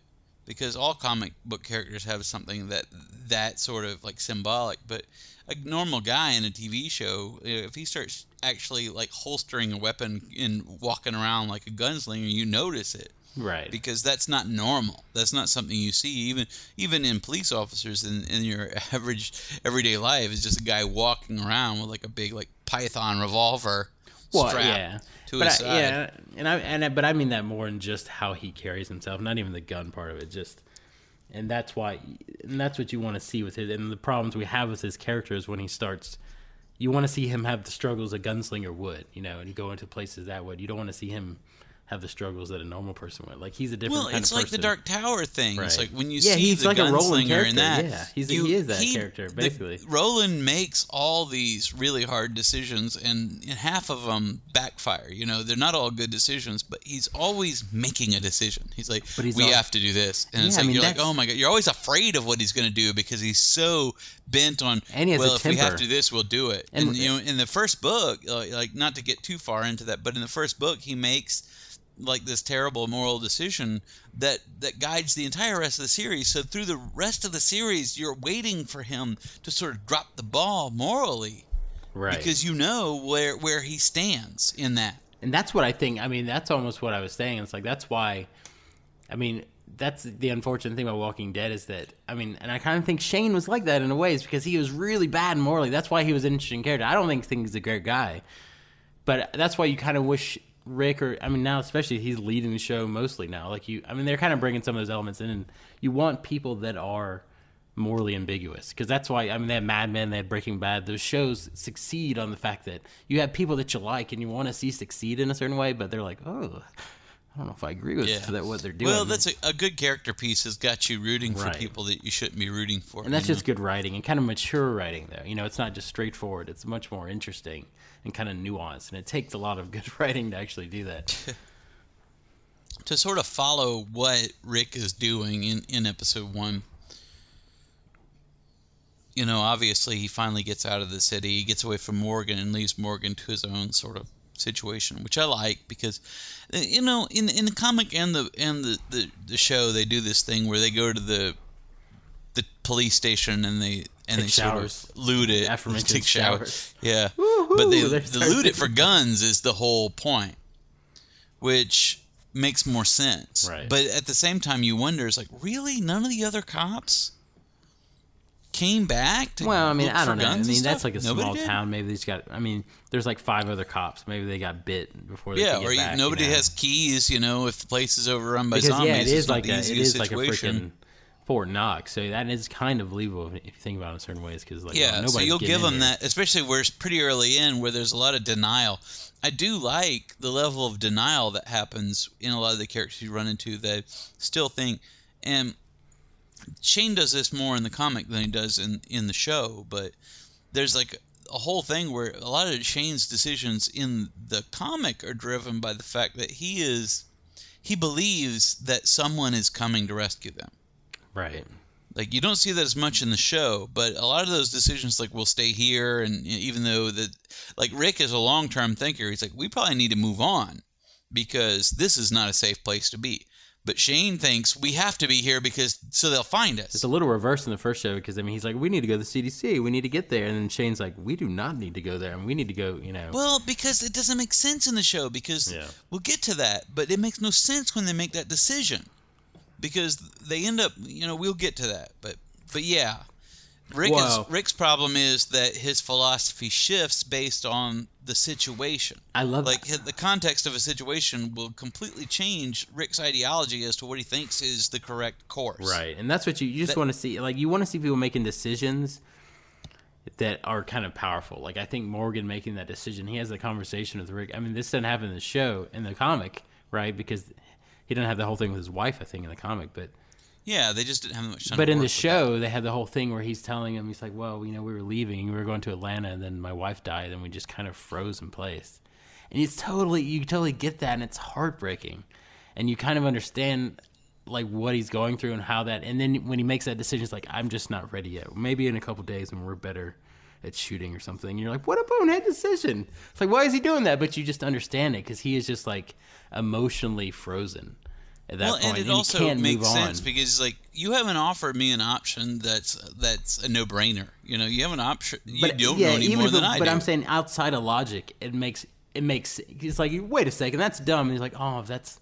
because all comic book characters have something that that sort of like symbolic. But a normal guy in a TV show, if he starts actually like holstering a weapon and walking around like a gunslinger, you notice it right. because that's not normal. That's not something you see even even in police officers in, in your average everyday life is just a guy walking around with like a big like python revolver Well, strapped yeah. To but his I, side. yeah, and I and I, but I mean that more in just how he carries himself, not even the gun part of it. Just, and that's why, and that's what you want to see with it. And the problems we have with his character is when he starts, you want to see him have the struggles a gunslinger would, you know, and go into places that would. You don't want to see him have the struggles that a normal person would. Like he's a different Well, kind it's of like person. the Dark Tower thing. It's like when you Yeah, see he's the like a Roland gunslinger in that. Yeah, he's a- he is that character, the- basically. Roland makes all these really hard decisions, and, and half of them backfire. You know, they're not all good decisions, but he's always making a decision. He's like, But he's "We al- have to do this," and it's Yeah, I like mean, you're like, "Oh my god!" You're always afraid of what he's going to do because he's so bent on. And he has a well, if we have to do this, we'll do it. And, And- you know, in the first book, uh, like not to get too far into that, but in the first book, he makes like this terrible moral decision that that guides the entire rest of the series. So through the rest of the series, you're waiting for him to sort of drop the ball morally right? because you know where where he stands in that. And that's what I think. I mean, that's almost what I was saying. It's like that's why. I mean, that's the unfortunate thing about Walking Dead is that I mean, and I kind of think Shane was like that in a way, is because he was really bad morally. That's why he was an interesting character. I don't think think he's a great guy, but that's why you kind of wish Rick or I mean now especially he's leading the show mostly now. Like you, I mean they're kind of bringing some of those elements in, and you want people that are morally ambiguous because that's why I mean they have Mad Men, they have Breaking Bad. Those shows succeed on the fact that you have people that you like and you want to see succeed in a certain way, but they're like, oh, I don't know if I agree with Yeah. that what they're doing. Well, that's a, a good character piece has got you rooting for people that you shouldn't be rooting for. and that's just good writing and kind of mature writing though. You know, it's not just straightforward. It's much more interesting and kind of nuanced, and it takes a lot of good writing to actually do that. to sort of follow what Rick is doing in, in episode one. You know, obviously he finally gets out of the city, he gets away from Morgan and leaves Morgan to his own sort of situation, which I like because you know, in in the comic and the and the, the, the show they do this thing where they go to the the police station and they and Take they showers. sort of loot it, Aforementioned take showers. showers. Yeah, Woo-hoo, but they, they they loot it for guns is the whole point, which makes more sense. Right. But at the same time, you wonder, it's like, really, none of the other cops came back to Well, I mean, I don't know. I mean, that's like a Nobody small did? town. Maybe they's got. I mean, there's like five other cops. Maybe they got bit before they Yeah, or you- back, nobody you know? has keys. You know, if the place is overrun by because zombies, yeah, it it's like a, it is like a situation. freaking Fort Knox. So that is kind of believable if you think about it in certain ways. Because like, yeah, well, so you'll give them here. that, especially where it's pretty early in, where there's a lot of denial. I do like the level of denial that happens in a lot of the characters you run into. That still think, and Shane does this more in the comic than he does in in the show. But there's like a whole thing where a lot of Shane's decisions in the comic are driven by the fact that he is he believes that someone is coming to rescue them Right. Like you don't see that as much in the show, but a lot of those decisions, like we'll stay here, and even though that, like Rick is a long-term thinker, he's like, we probably need to move on because this is not a safe place to be. But Shane thinks we have to be here because so they'll find us. It's a little reverse in the first show because I mean he's like, we need to go to the CDC, we need to get there, and then Shane's like, we do not need to go there, and we need to go, you know. Well, because it doesn't make sense in the show because Yeah. we'll get to that, but it makes no sense when they make that decision because they end up, you know, we'll get to that, but but yeah. Rick is, Rick's problem is that his philosophy shifts based on the situation. I love Like the context of a situation will completely change Rick's ideology as to what he thinks is the correct course. Right, and that's what you, you just want to see. Like you want to see people making decisions that are kind of powerful. Like I think Morgan making that decision, he has a conversation with Rick. I mean, this doesn't happen in the show in the comic, right? Because he didn't have the whole thing with his wife, I think, in the comic. But Yeah, they just didn't have much time. but in the show, they had the whole thing where he's telling him, he's like, "Well, you know, we were leaving, we were going to Atlanta, and then my wife died, and we just kind of froze in place." And it's totally, you totally get that, and it's heartbreaking, and you kind of understand like what he's going through and how that. And then when he makes that decision, it's like, "I'm just not ready yet. Maybe in a couple days when we're better." At shooting or something, and you're like, "What a bonehead decision!" It's like, why is he doing that? But you just understand it because he is just like emotionally frozen at that well, point, and it you also makes sense because like you haven't offered me an option that's that's a no-brainer. You know, you have an option. You don't know any more if than it- I but do. I'm saying outside of logic, it makes it makes it's like wait a second, that's dumb. And he's like, oh, that's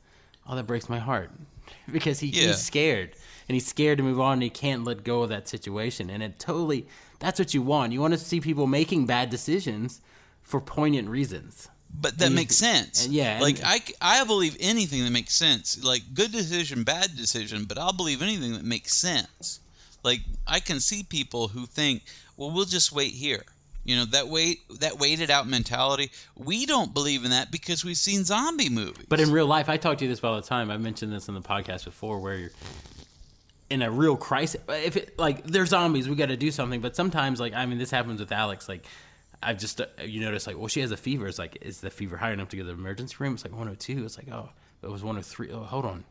oh, that breaks my heart because he, Yeah. he's scared and he's scared to move on. and He can't let go of that situation, and it totally that's what you want. You want to see people making bad decisions for poignant reasons. But that and- makes sense. and yeah, like I believe anything that makes sense. Like good decision, bad decision, but I'll believe anything that makes sense. Like I can see people who think, well, we'll just wait here. You know that wait that waited out mentality. We don't believe in that because we've seen zombie movies. But in real life, I talk to you this all the time. I've mentioned this in the podcast before, where you're in a real crisis. If it like they're zombies, we got to do something. But sometimes, like I mean, this happens with Alex. Like I've just uh, you notice, like, well, she has a fever. It's like, is the fever high enough to go to the emergency room? It's like 102. It's like, oh, it was 103. Oh, hold on,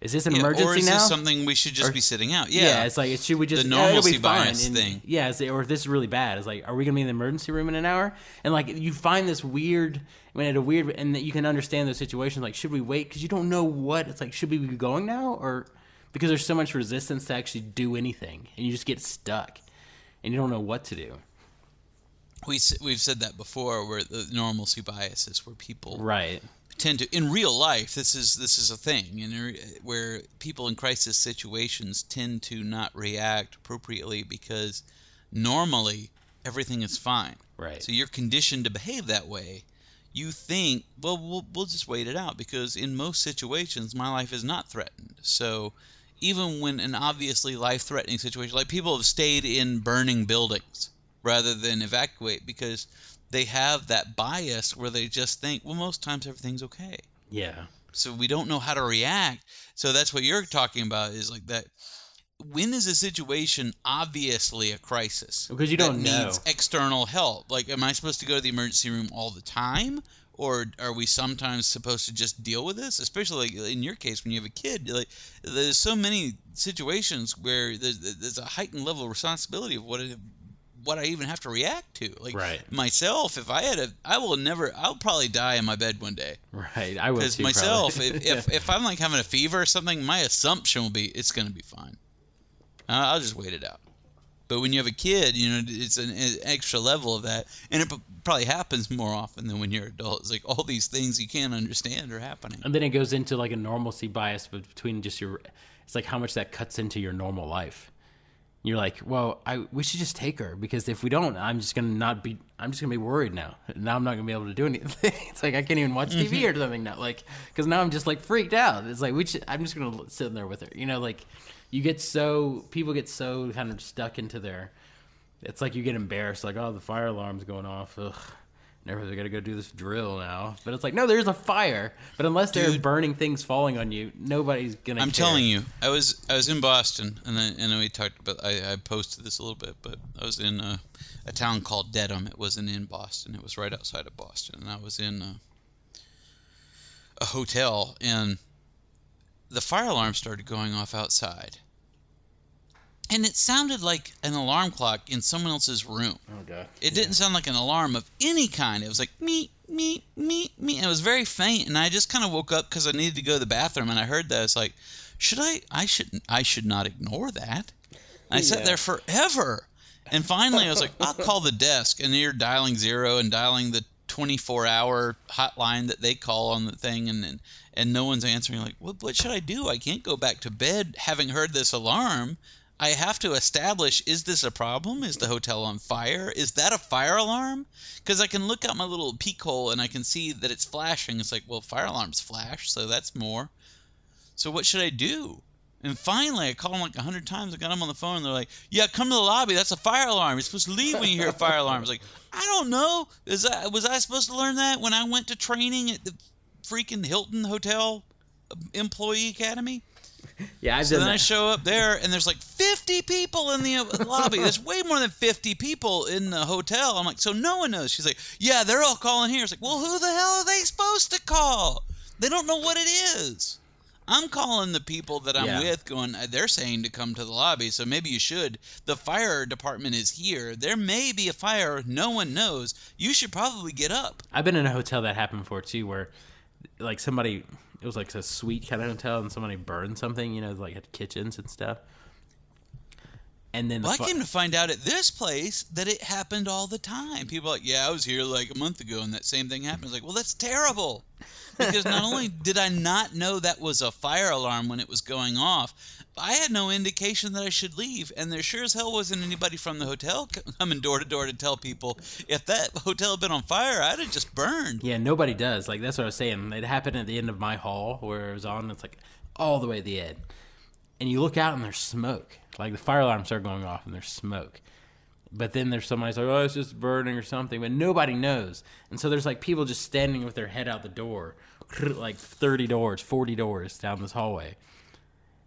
is this an Yeah, emergency or is now? this something we should just Or- be sitting out? yeah. Yeah, it's like should we just The yeah, normalcy fine. bias And- thing. Yeah, or if this is really bad, it's like, are we gonna be in the emergency room in an hour? And like, you find this weird, when at a weird, and that you can understand those situations. Like, should we wait? Because you don't know what it's like. Should we be going now, or because there's so much resistance to actually do anything, and you just get stuck, and you don't know what to do. We we've said that before, where the normalcy bias is where people Right. tend to in real life this is this is a thing in where people in crisis situations tend to not react appropriately because normally everything is fine Right. so you're conditioned to behave that way you think well we'll, we'll just wait it out because in most situations my life is not threatened so even when an obviously life threatening situation like people have stayed in burning buildings rather than evacuate because they have that bias where they just think, well, most times everything's okay. Yeah. So we don't know how to react. So that's what you're talking about is like that. When is a situation obviously a crisis? Because you don't know. needs external help. Like, am I supposed to go to the emergency room all the time? Or are we sometimes supposed to just deal with this? Especially like in your case, when you have a kid, like there's so many situations where there's, there's a heightened level of responsibility of what it, what I even have to react to. Like Right. myself, if I had a, I will never, I'll probably die in my bed one day. Right. I would Because myself, if, if if I'm like having a fever or something, my assumption will be it's gonna be fine. Uh, I'll just wait it out. But when you have a kid, you know, it's an, an extra level of that, and it probably happens more often than when you're an adult. It's like all these things you can't understand are happening. And then it goes into like a normalcy bias between just your. It's like how much that cuts into your normal life. You're like, well, I we should just take her because if we don't, I'm just gonna not be. I'm just gonna be worried now. Now I'm not gonna be able to do anything. it's like I can't even watch TV mm-hmm. or something now. Like because now I'm just like freaked out. It's like we. Should, I'm just gonna sit in there with her. You know, like you get so people get so kind of stuck into their. It's like you get embarrassed, like oh the fire alarm's going off. Ugh. I gotta go do this drill now. But it's like, no, there's a fire. But unless there are burning things falling on you, nobody's gonna I'm care. telling you, I was I was in Boston, and then and then we talked about. I, I posted this a little bit, but I was in a, a town called Dedham. It wasn't in Boston. It was right outside of Boston, and I was in a, a hotel, and the fire alarm started going off outside. And it sounded like an alarm clock in someone else's room. Oh god. It didn't sound like an alarm of any kind. It was like me, me, me, me. It was very faint, and I just kind of woke up because I needed to go to the bathroom, and I heard that. It's like, should I? I shouldn't. I should not ignore that. I sat there forever, and finally I was like, I'll call the desk, and you're dialing zero and dialing the 24-hour hotline that they call on the thing, and and, and no one's answering. Like, what, what should I do? I can't go back to bed having heard this alarm. I have to establish is this a problem? Is the hotel on fire? Is that a fire alarm? Because I can look out my little peek hole and I can see that it's flashing. It's like, well, fire alarms flash, so that's more. So what should I do? And finally, I called them like a hundred times. I got them on the phone, and they're like, "Yeah, come to the lobby. That's a fire alarm. You're supposed to leave when you hear a fire alarm." I was like, "I don't know. Is that was I supposed to learn that when I went to training at the freaking Hilton Hotel uh, Employee Academy?" Yeah, I've So done then I show up there, and there's like 50 people in the lobby. There's way more than 50 people in the hotel. I'm like, so no one knows. She's like, yeah, they're all calling here. It's like, well, who the hell are they supposed to call? They don't know what it is. I'm calling the people that I'm Yeah. with, going, uh, they're saying to come to the lobby, so maybe you should. The fire department is here. There may be a fire. No one knows. You should probably get up. I've been in a hotel that happened before too, where like somebody it was like a sweet kind of hotel, and somebody burned something. You know, like had kitchens and stuff. And then the Well, I came to find out at this place that it happened all the time. People are like, yeah, I was here like a month ago and that same thing happened. It's like, well, that's terrible. Because not only did I not know that was a fire alarm when it was going off, I had no indication that I should leave. And there sure as hell wasn't anybody from the hotel coming door to door to tell people if that hotel had been on fire, I'd have just burned. Yeah, nobody does. Like that's what I was saying. It happened at the end of my hall where it was on. It's like all the way at the end, and you look out and there's smoke. Like the fire alarms start going off and there's smoke. But then there's somebody's like, oh, it's just burning or something, but nobody knows. And so there's like people just standing with their head out the door, like 30 doors, 40 doors down this hallway.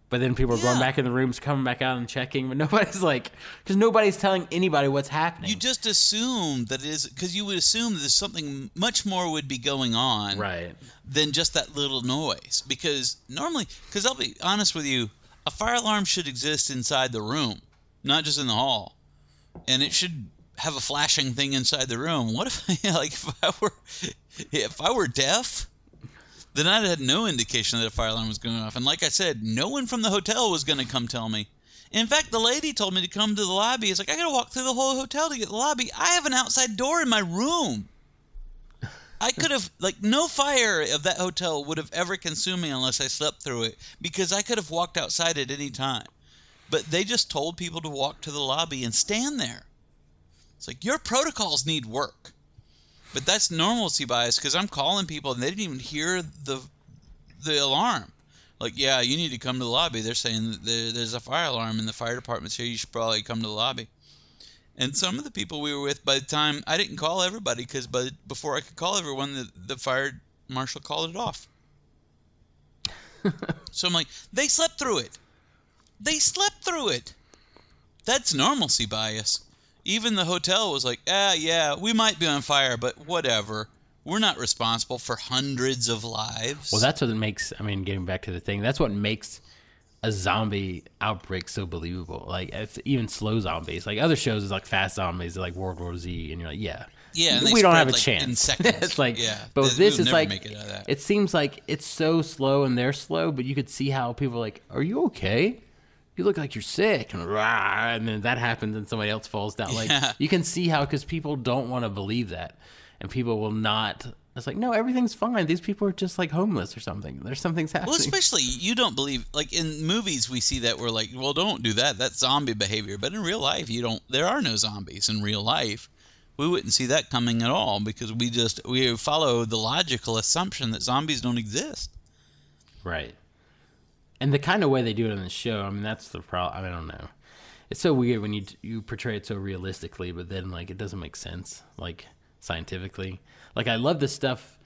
But then people are going back in the rooms, coming back out and checking, but nobody's like, because nobody's telling anybody what's happening. You just assume that it is because you would assume that there's something much more would be going on. right. than just that little noise. Because normally, because I'll be honest with you, a fire alarm should exist inside the room, not just in the hall, and it should have a flashing thing inside the room. What if, like, if I were, if I were deaf? Then I'd had no indication that a fire alarm was going off. And like I said, no one from the hotel was going to come tell me. In fact, the lady told me to come to the lobby. It's like, I got to walk through the whole hotel to get the lobby. I have an outside door in my room. I could have like no fire of that hotel would have ever consumed me unless I slept through it because I could have walked outside at any time. But they just told people to walk to the lobby and stand there. It's like your protocols need work. But that's normalcy bias because I'm calling people and they didn't even hear the the alarm. Like, yeah, you need to come to the lobby. They're saying there's a fire alarm in the fire department's here. You should probably come to the lobby. And some of the people we were with, by the time I didn't call everybody because but before I could call everyone, the, the fire marshal called it off. so I'm like, they slept through it. They slept through it. That's normalcy bias. Even the hotel was like, ah, yeah, we might be on fire, but whatever. We're not responsible for hundreds of lives. Well, that's what makes. I mean, getting back to the thing, that's what makes a zombie outbreak so believable. Like if, even slow zombies, like other shows is like fast zombies, like World War Z, and you're like, yeah, Yeah, we don't have a like, chance. it's like, Yeah, but with this is like, it out of that. it seems like it's so slow and they're slow, but you could see how people are like, are you okay? You look like you're sick, and, rah, and then that happens, and somebody else falls down. Like Yeah. you can see how because people don't want to believe that, and people will not. It's like no, everything's fine. These people are just like homeless or something. There's something's happening. Well, especially you don't believe like in movies we see that we're like, well, don't do that. That's zombie behavior. But in real life, you don't. There are no zombies in real life. We wouldn't see that coming at all because we just we follow the logical assumption that zombies don't exist. Right. And the kind of way they do it on the show, I mean, that's the problem. I, don't know. It's so weird when you you portray it so realistically, but then like it doesn't make sense, like scientifically. Like I love this stuff.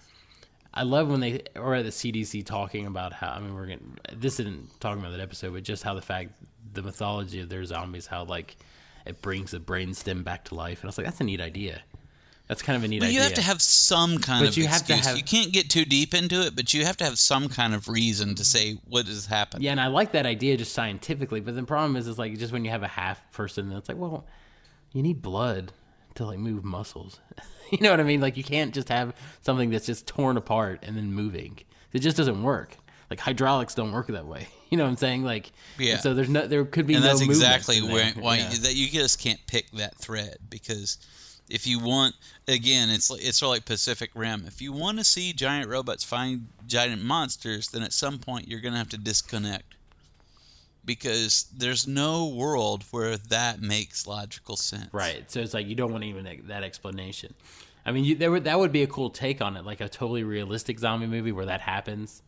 I love when they or at the CDC talking about how I mean we're getting this isn't talking about that episode, but just how the fact the mythology of their zombies, how like it brings the brain stem back to life, and I was like that's a neat idea. That's kind of a neat But idea. you have to have some kind But of you have to have- You can't get too deep into it, but you have to have some kind of reason to say what has happened. Yeah, and I like that idea just scientifically, but the problem is, is like just when you have a half person, it's like, well, you need blood to like move muscles. you know what I mean? Like you can't just have something that's just torn apart and then moving. It just doesn't work. Like hydraulics don't work that way. You know what I'm saying? Like, Yeah. so there's no, there could be and no that's exactly where why Yeah. that you just can't pick that thread because if you want again it's like it's sort of like Pacific Rim if you want to see giant robots find giant monsters then at some point you're going to have to disconnect because there's no world where that makes logical sense Right. So it's like you don't want even that- that explanation. I mean, you, there would, that would be a cool take on it, like a totally realistic zombie movie where that happens,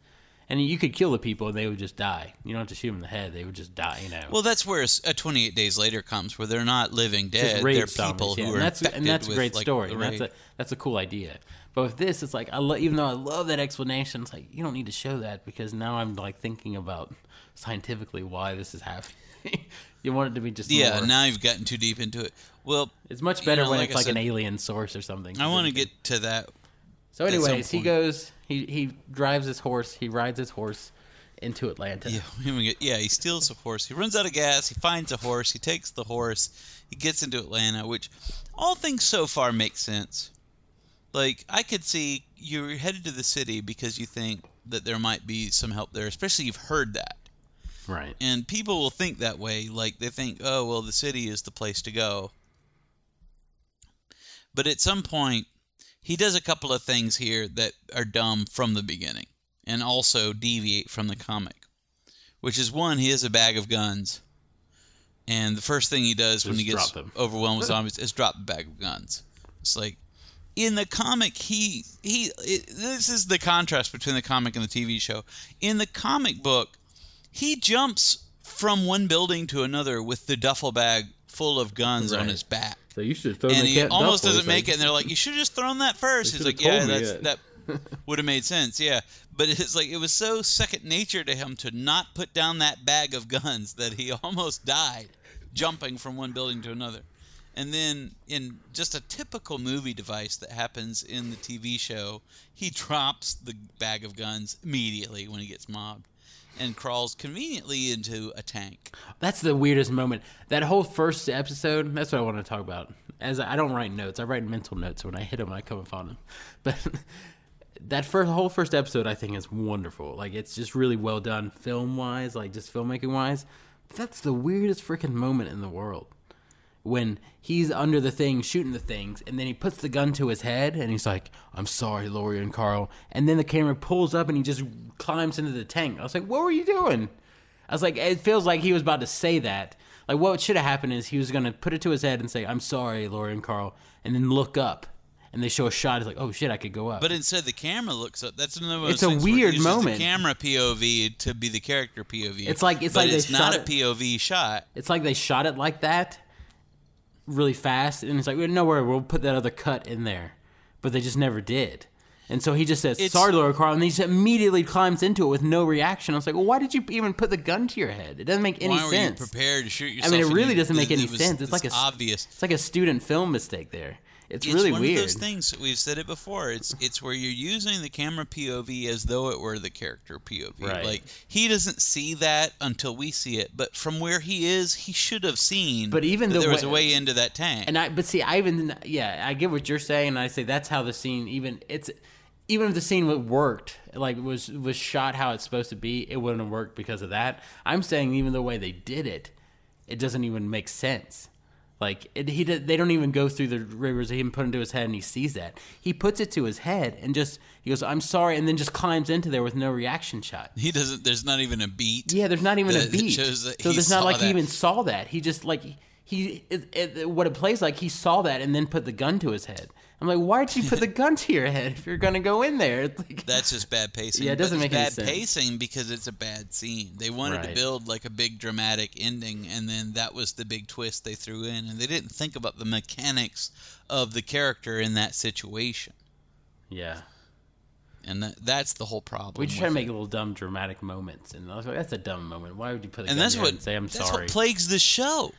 and you could kill the people and they would just die. You don't have to shoot them in the head; they would just die. You know. well that's where a uh, 28 days later comes where they're not living dead they're people yeah. who and are that's infected and that's a great like, story. And that's a that's a cool idea. But with this, it's like I lo- even though I love that explanation, it's like you don't need to show that because now I'm like thinking about scientifically why this is happening. you want it to be just yeah more. now you've gotten too deep into it well It's much you better know, when like it's I like an alien source or something. I want to get to that So, anyways, he goes. He he drives his horse. He rides his horse into Atlanta. Yeah, yeah, he steals a horse. He runs out of gas. He finds a horse. He takes the horse. He gets into Atlanta, which all things so far make sense. Like I could see you're headed to the city because you think that there might be some help there, especially you've heard that. Right. And people will think that way, like they think, "Oh, well, the city is the place to go." But at some point, he does a couple of things here that are dumb from the beginning and also deviate from the comic. Which is one, he has a bag of guns. And the first thing he does when Just he gets overwhelmed with zombies is drop the bag of guns. It's like in the comic he he it, this is the contrast between the comic and the TV show. In the comic book, he jumps from one building to another with the duffel bag full of guns on his back So you should throw and he almost doesn't make it. And they're like, "You should have just thrown that first. He's like, "Yeah, that's, that." that would have made sense." Yeah, but it's like it was so second nature to him to not put down that bag of guns that he almost died jumping from one building to another. And then, in just a typical movie device that happens in the TV show, he drops the bag of guns immediately when he gets mobbed, and crawls conveniently into a tank. That's the weirdest moment. That whole first episode. That's what I want to talk about. As I, don't write notes, I write mental notes. When I hit them, I come upon them. But that first whole first episode, I think, is wonderful. Like it's just really well done, film wise, like just filmmaking wise. That's the weirdest freaking moment in the world. When he's under the thing shooting the things, and then he puts the gun to his head, and he's like, "I'm sorry, Lori and Carl." And then the camera pulls up, and he just climbs into the tank. I was like, "What were you doing?" I was like, it feels like he was about to say that. Like, what should have happened is he was going to put it to his head and say, I'm sorry, Lori and Carl, and then look up. And they show a shot. He's like, oh shit, I could go up. But instead, the camera looks up. That's another one It's a weird moment. Camera POV to be the character POV. It's like- it's but like it's not a POV shot. it's like they shot it like that really fast. And it's like, no worry, we'll put that other cut in there. But they just never did. And so he just says, It's- sorry, Lori Carl. And he just immediately climbs into it with no reaction. I was like, well, why did you even put the gun to your head? It doesn't make any Why were sense. you prepared to shoot yourself? I mean, it really you- doesn't make any was- sense. It's like a obvious. It's like a student film mistake there. It's, It's really one weird. of those things. We've said it before. It's it's where you're using the camera POV as though it were the character POV. Right. Like he doesn't see that until we see it, but from where he is, he should have seen. But even there was a way into that tank. And I, but see, I even, yeah, I get what you're saying, and I say that's how the scene even it's, even if the scene would- worked, like was was shot how it's supposed to be, it wouldn't have worked because of that. I'm saying even the way they did it, it doesn't even make sense. Like it, he, they don't even go through the rivers. He even put it into his head, and he sees that. He puts it to his head, and just he goes, "I'm sorry," and then just climbs into there with no reaction shot. he doesn't. There's not even a beat. Yeah, there's not even that- a beat. that so he there's not like he even saw that. He just like he it, it, what it plays like he saw that and then put the gun to his head. I'm like, why'd you put the gun to your head if you're gonna go in there? It's like, That's just bad pacing. Yeah, it doesn't make bad sense. pacing because it's a bad scene. They wanted to build like a big dramatic ending, and then that was the big twist they threw in, and they didn't think about the mechanics of the character in that situation, yeah. and that, that's the whole problem. We just try to make it. little dumb dramatic moments, and I was like, that's a dumb moment. Why would you put a and gun that's what and say I'm that's sorry? what plagues the show.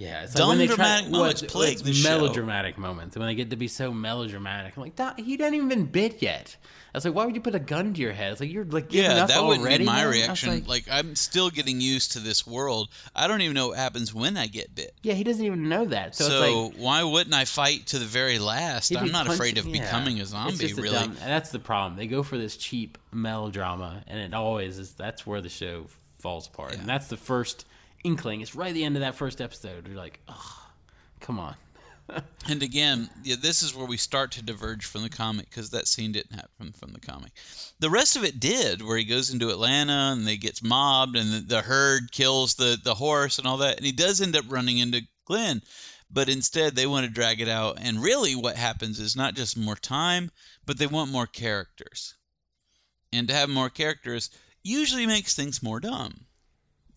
Yeah, it's Dumb when they dramatic try, moments what- plague the show. melodramatic moments when they get to be so melodramatic. I'm like, "Doc, he didn't even bit yet. I was like, why would you put a gun to your head? It's like you're like Yeah, up that wouldn't be my man?" I was reaction. like, Like, I'm still getting used to this world. I don't even know what happens when I get bit. yeah, he doesn't even know that. So, So, it's like why wouldn't I fight to the very last? I'm not afraid of yeah. becoming a zombie. just a Really, dumb- that's the problem. They go for this cheap melodrama, and it always is. That's where the show falls apart. Yeah. And that's the first inkling. It's right at the end of that first episode. You're like, oh, come on. And again, yeah, this is where we start to diverge from the comic because that scene didn't happen from the comic. The rest of it did, where he goes into Atlanta and they gets mobbed and the, the herd kills the the horse and all that, and he does end up running into Glenn, but instead they want to drag it out. And really, what happens is not just more time, but they want more characters, and to have more characters usually makes things more dumb.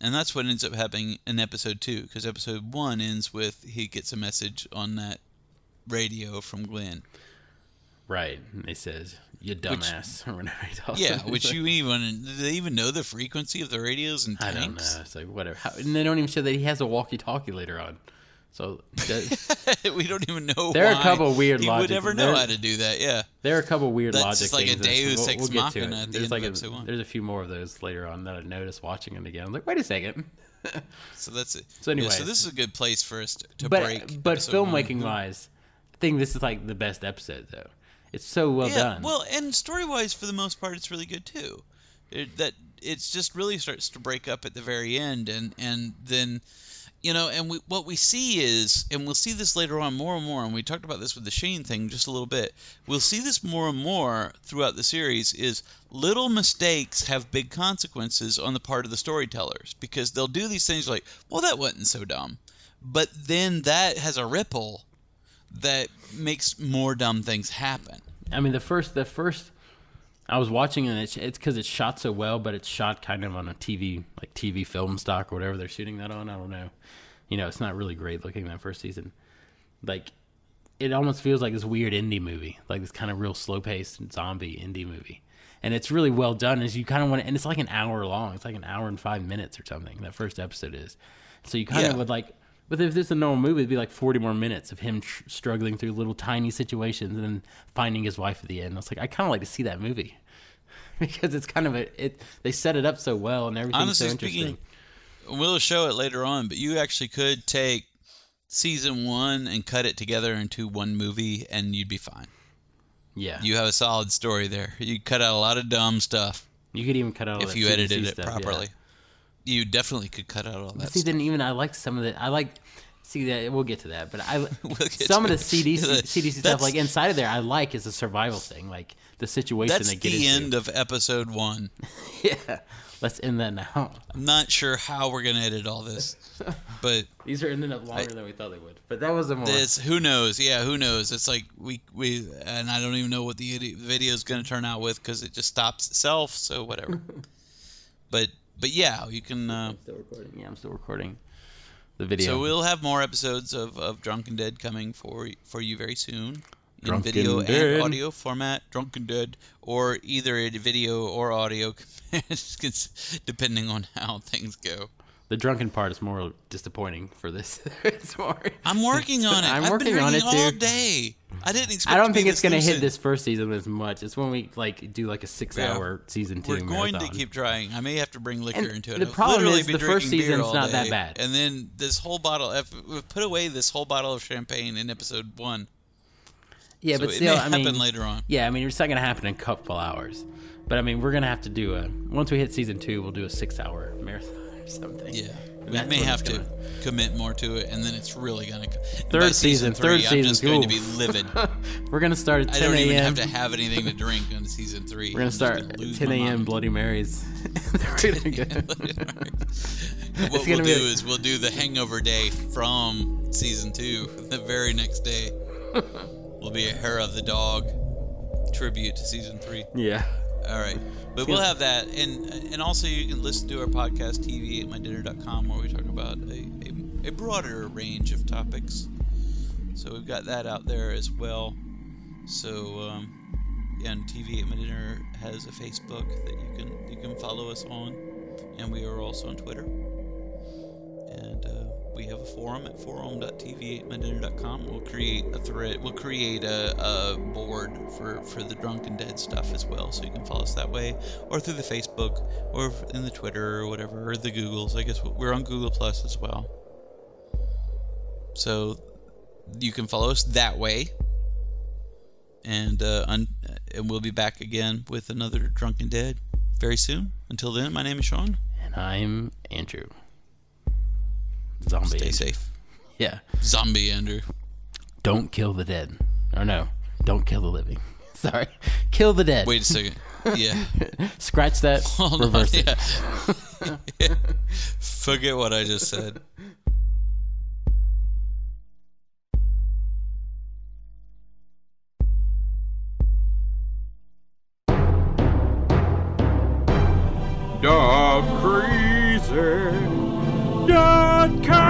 And that's what ends up happening in episode two, because episode one ends with he gets a message on that radio from Glenn. Right. And he says, you dumbass. or whatever he tells Yeah, him. which you even do they even know the frequency of the radios and tanks? I don't know. It's like, whatever. How, and they don't even show that he has a walkie talkie later on. So we don't even know. There are a couple weird He would logics. ever know There- how to do that. Yeah, there are a couple weird That's logic like a things. that- Deus we'll, Ex we'll get to Machina it. the There's like a, there's a few more of those later on that I noticed watching it again. I'm like, wait a second. so that's it. So Yeah, so this is a good place for us to, to but break. but episode one. filmmaking wise, I think this is like the best episode though. It's so well yeah, done. well, and story wise, for the most part, it's really good too. It, that it's just really starts to break up at the very end, and and then you know, and we, what we see is, and we'll see this later on more and more, and we talked about this with the Shane thing just a little bit. We'll see this more and more throughout the series. Is little mistakes have big consequences on the part of the storytellers because they'll do these things like, well, that wasn't so dumb, but then that has a ripple that makes more dumb things happen. I mean, the first, the first, I was watching and it's it's because it's shot so well, but it's shot kind of on a TV, like TV film stock or whatever they're shooting that on. I don't know. You know, it's not really great looking that first season. Like, it almost feels like this weird indie movie, like this kind of real slow paced zombie indie movie. And it's really well done. As you kind of want to, and it's like an hour long. It's like an hour and five minutes or something. That first episode is. So you kind Yeah. of would like, but if this is a normal movie, it'd be like 40 more minutes of him tr- struggling through little tiny situations and then finding his wife at the end. I was like, I kind of like to see that movie because it's kind of a, it, they set it up so well and everything's Honestly so interesting. speaking, we'll show it later on, but you actually could take season one and cut it together into one movie, and you'd be fine. yeah. You have a solid story there. You cut out a lot of dumb stuff You could even cut out if you CDC edited it stuff, yeah. properly. You definitely could cut out all But that. see, stuff. then even I like some of the I like see that we'll get to that, but I We'll some of the. CDC CDC stuff like inside of there I like is a survival thing, like the situation That's they get the into. end of episode one. yeah, let's end that now. I'm not sure how we're gonna edit all this, but These are ending up longer than we thought they would, but that was a more. It's who knows? Yeah, who knows? It's like we we and I don't even know what the video is going to turn out with because it just stops itself. So whatever. but but yeah, you can. Uh, I'm still recording. Yeah, I'm still recording the video. so we'll have more episodes of, of Drunk 'n' Dead coming for for you very soon in video Dead. and audio format. Drunk 'n' Dead, or either a video or audio, depending on how things go. the drunken part is more disappointing for this. it's more. I'm working on it. I'm I've working on it all too. day. I didn't expect. I don't to be think it's gonna hit this first season as much. It's when we like do like a six-hour season 2 We're going to keep trying. I may have to bring liquor And into it. the I've problem is the first season's not that day, bad. And then this whole bottle, if we've put away this whole bottle of champagne in episode one. Yeah, so but still, I happen mean, later on. Yeah, I mean, it's not gonna happen in a couple hours. But I mean, we're gonna have to do a once we hit season two, we'll do a six-hour marathon or something. Yeah, we may have to commit more to it, and then it's really gonna. co- and Third by season, three, third I'm season, just going to be livid. We're gonna start at I 10 don't even a.m. have to have anything to drink on season three. We're gonna start gonna 10 a.m. Bloody Marys. We're gonna go- what we'll do be- is we'll do the hangover day from season two the very next day will be a hair of the dog tribute to season three. Yeah. all right. But we'll have that. And and also you can listen to our podcast tvatemydinner.com where we talk about a, a, a broader range of topics. So we've got that out there as well. So um, yeah, and TV Ate My Dinner has a Facebook that you can you can follow us on, and we are also on Twitter. And uh, we have a forum at forum.tvatemydinner.com. We'll create a thread. We'll create a, a board for for the Drunk 'n' Dead stuff as well, so you can follow us that way, or through the Facebook, or in the Twitter or whatever, or the Googles. I guess we're on Google Plus as well. So you can follow us that way. And uh, un- and we'll be back again with another Drunk 'n' Dead very soon. Until then, my name is Sean. And I'm Andrew. Zombie. Stay safe. Yeah. Zombie Andrew. Don't kill the dead. Or no, don't kill the living. Sorry. Kill the dead. Wait a second. Yeah. Scratch that. Hold reverse on. it. Yeah. Forget what I just said. Dog Creek come.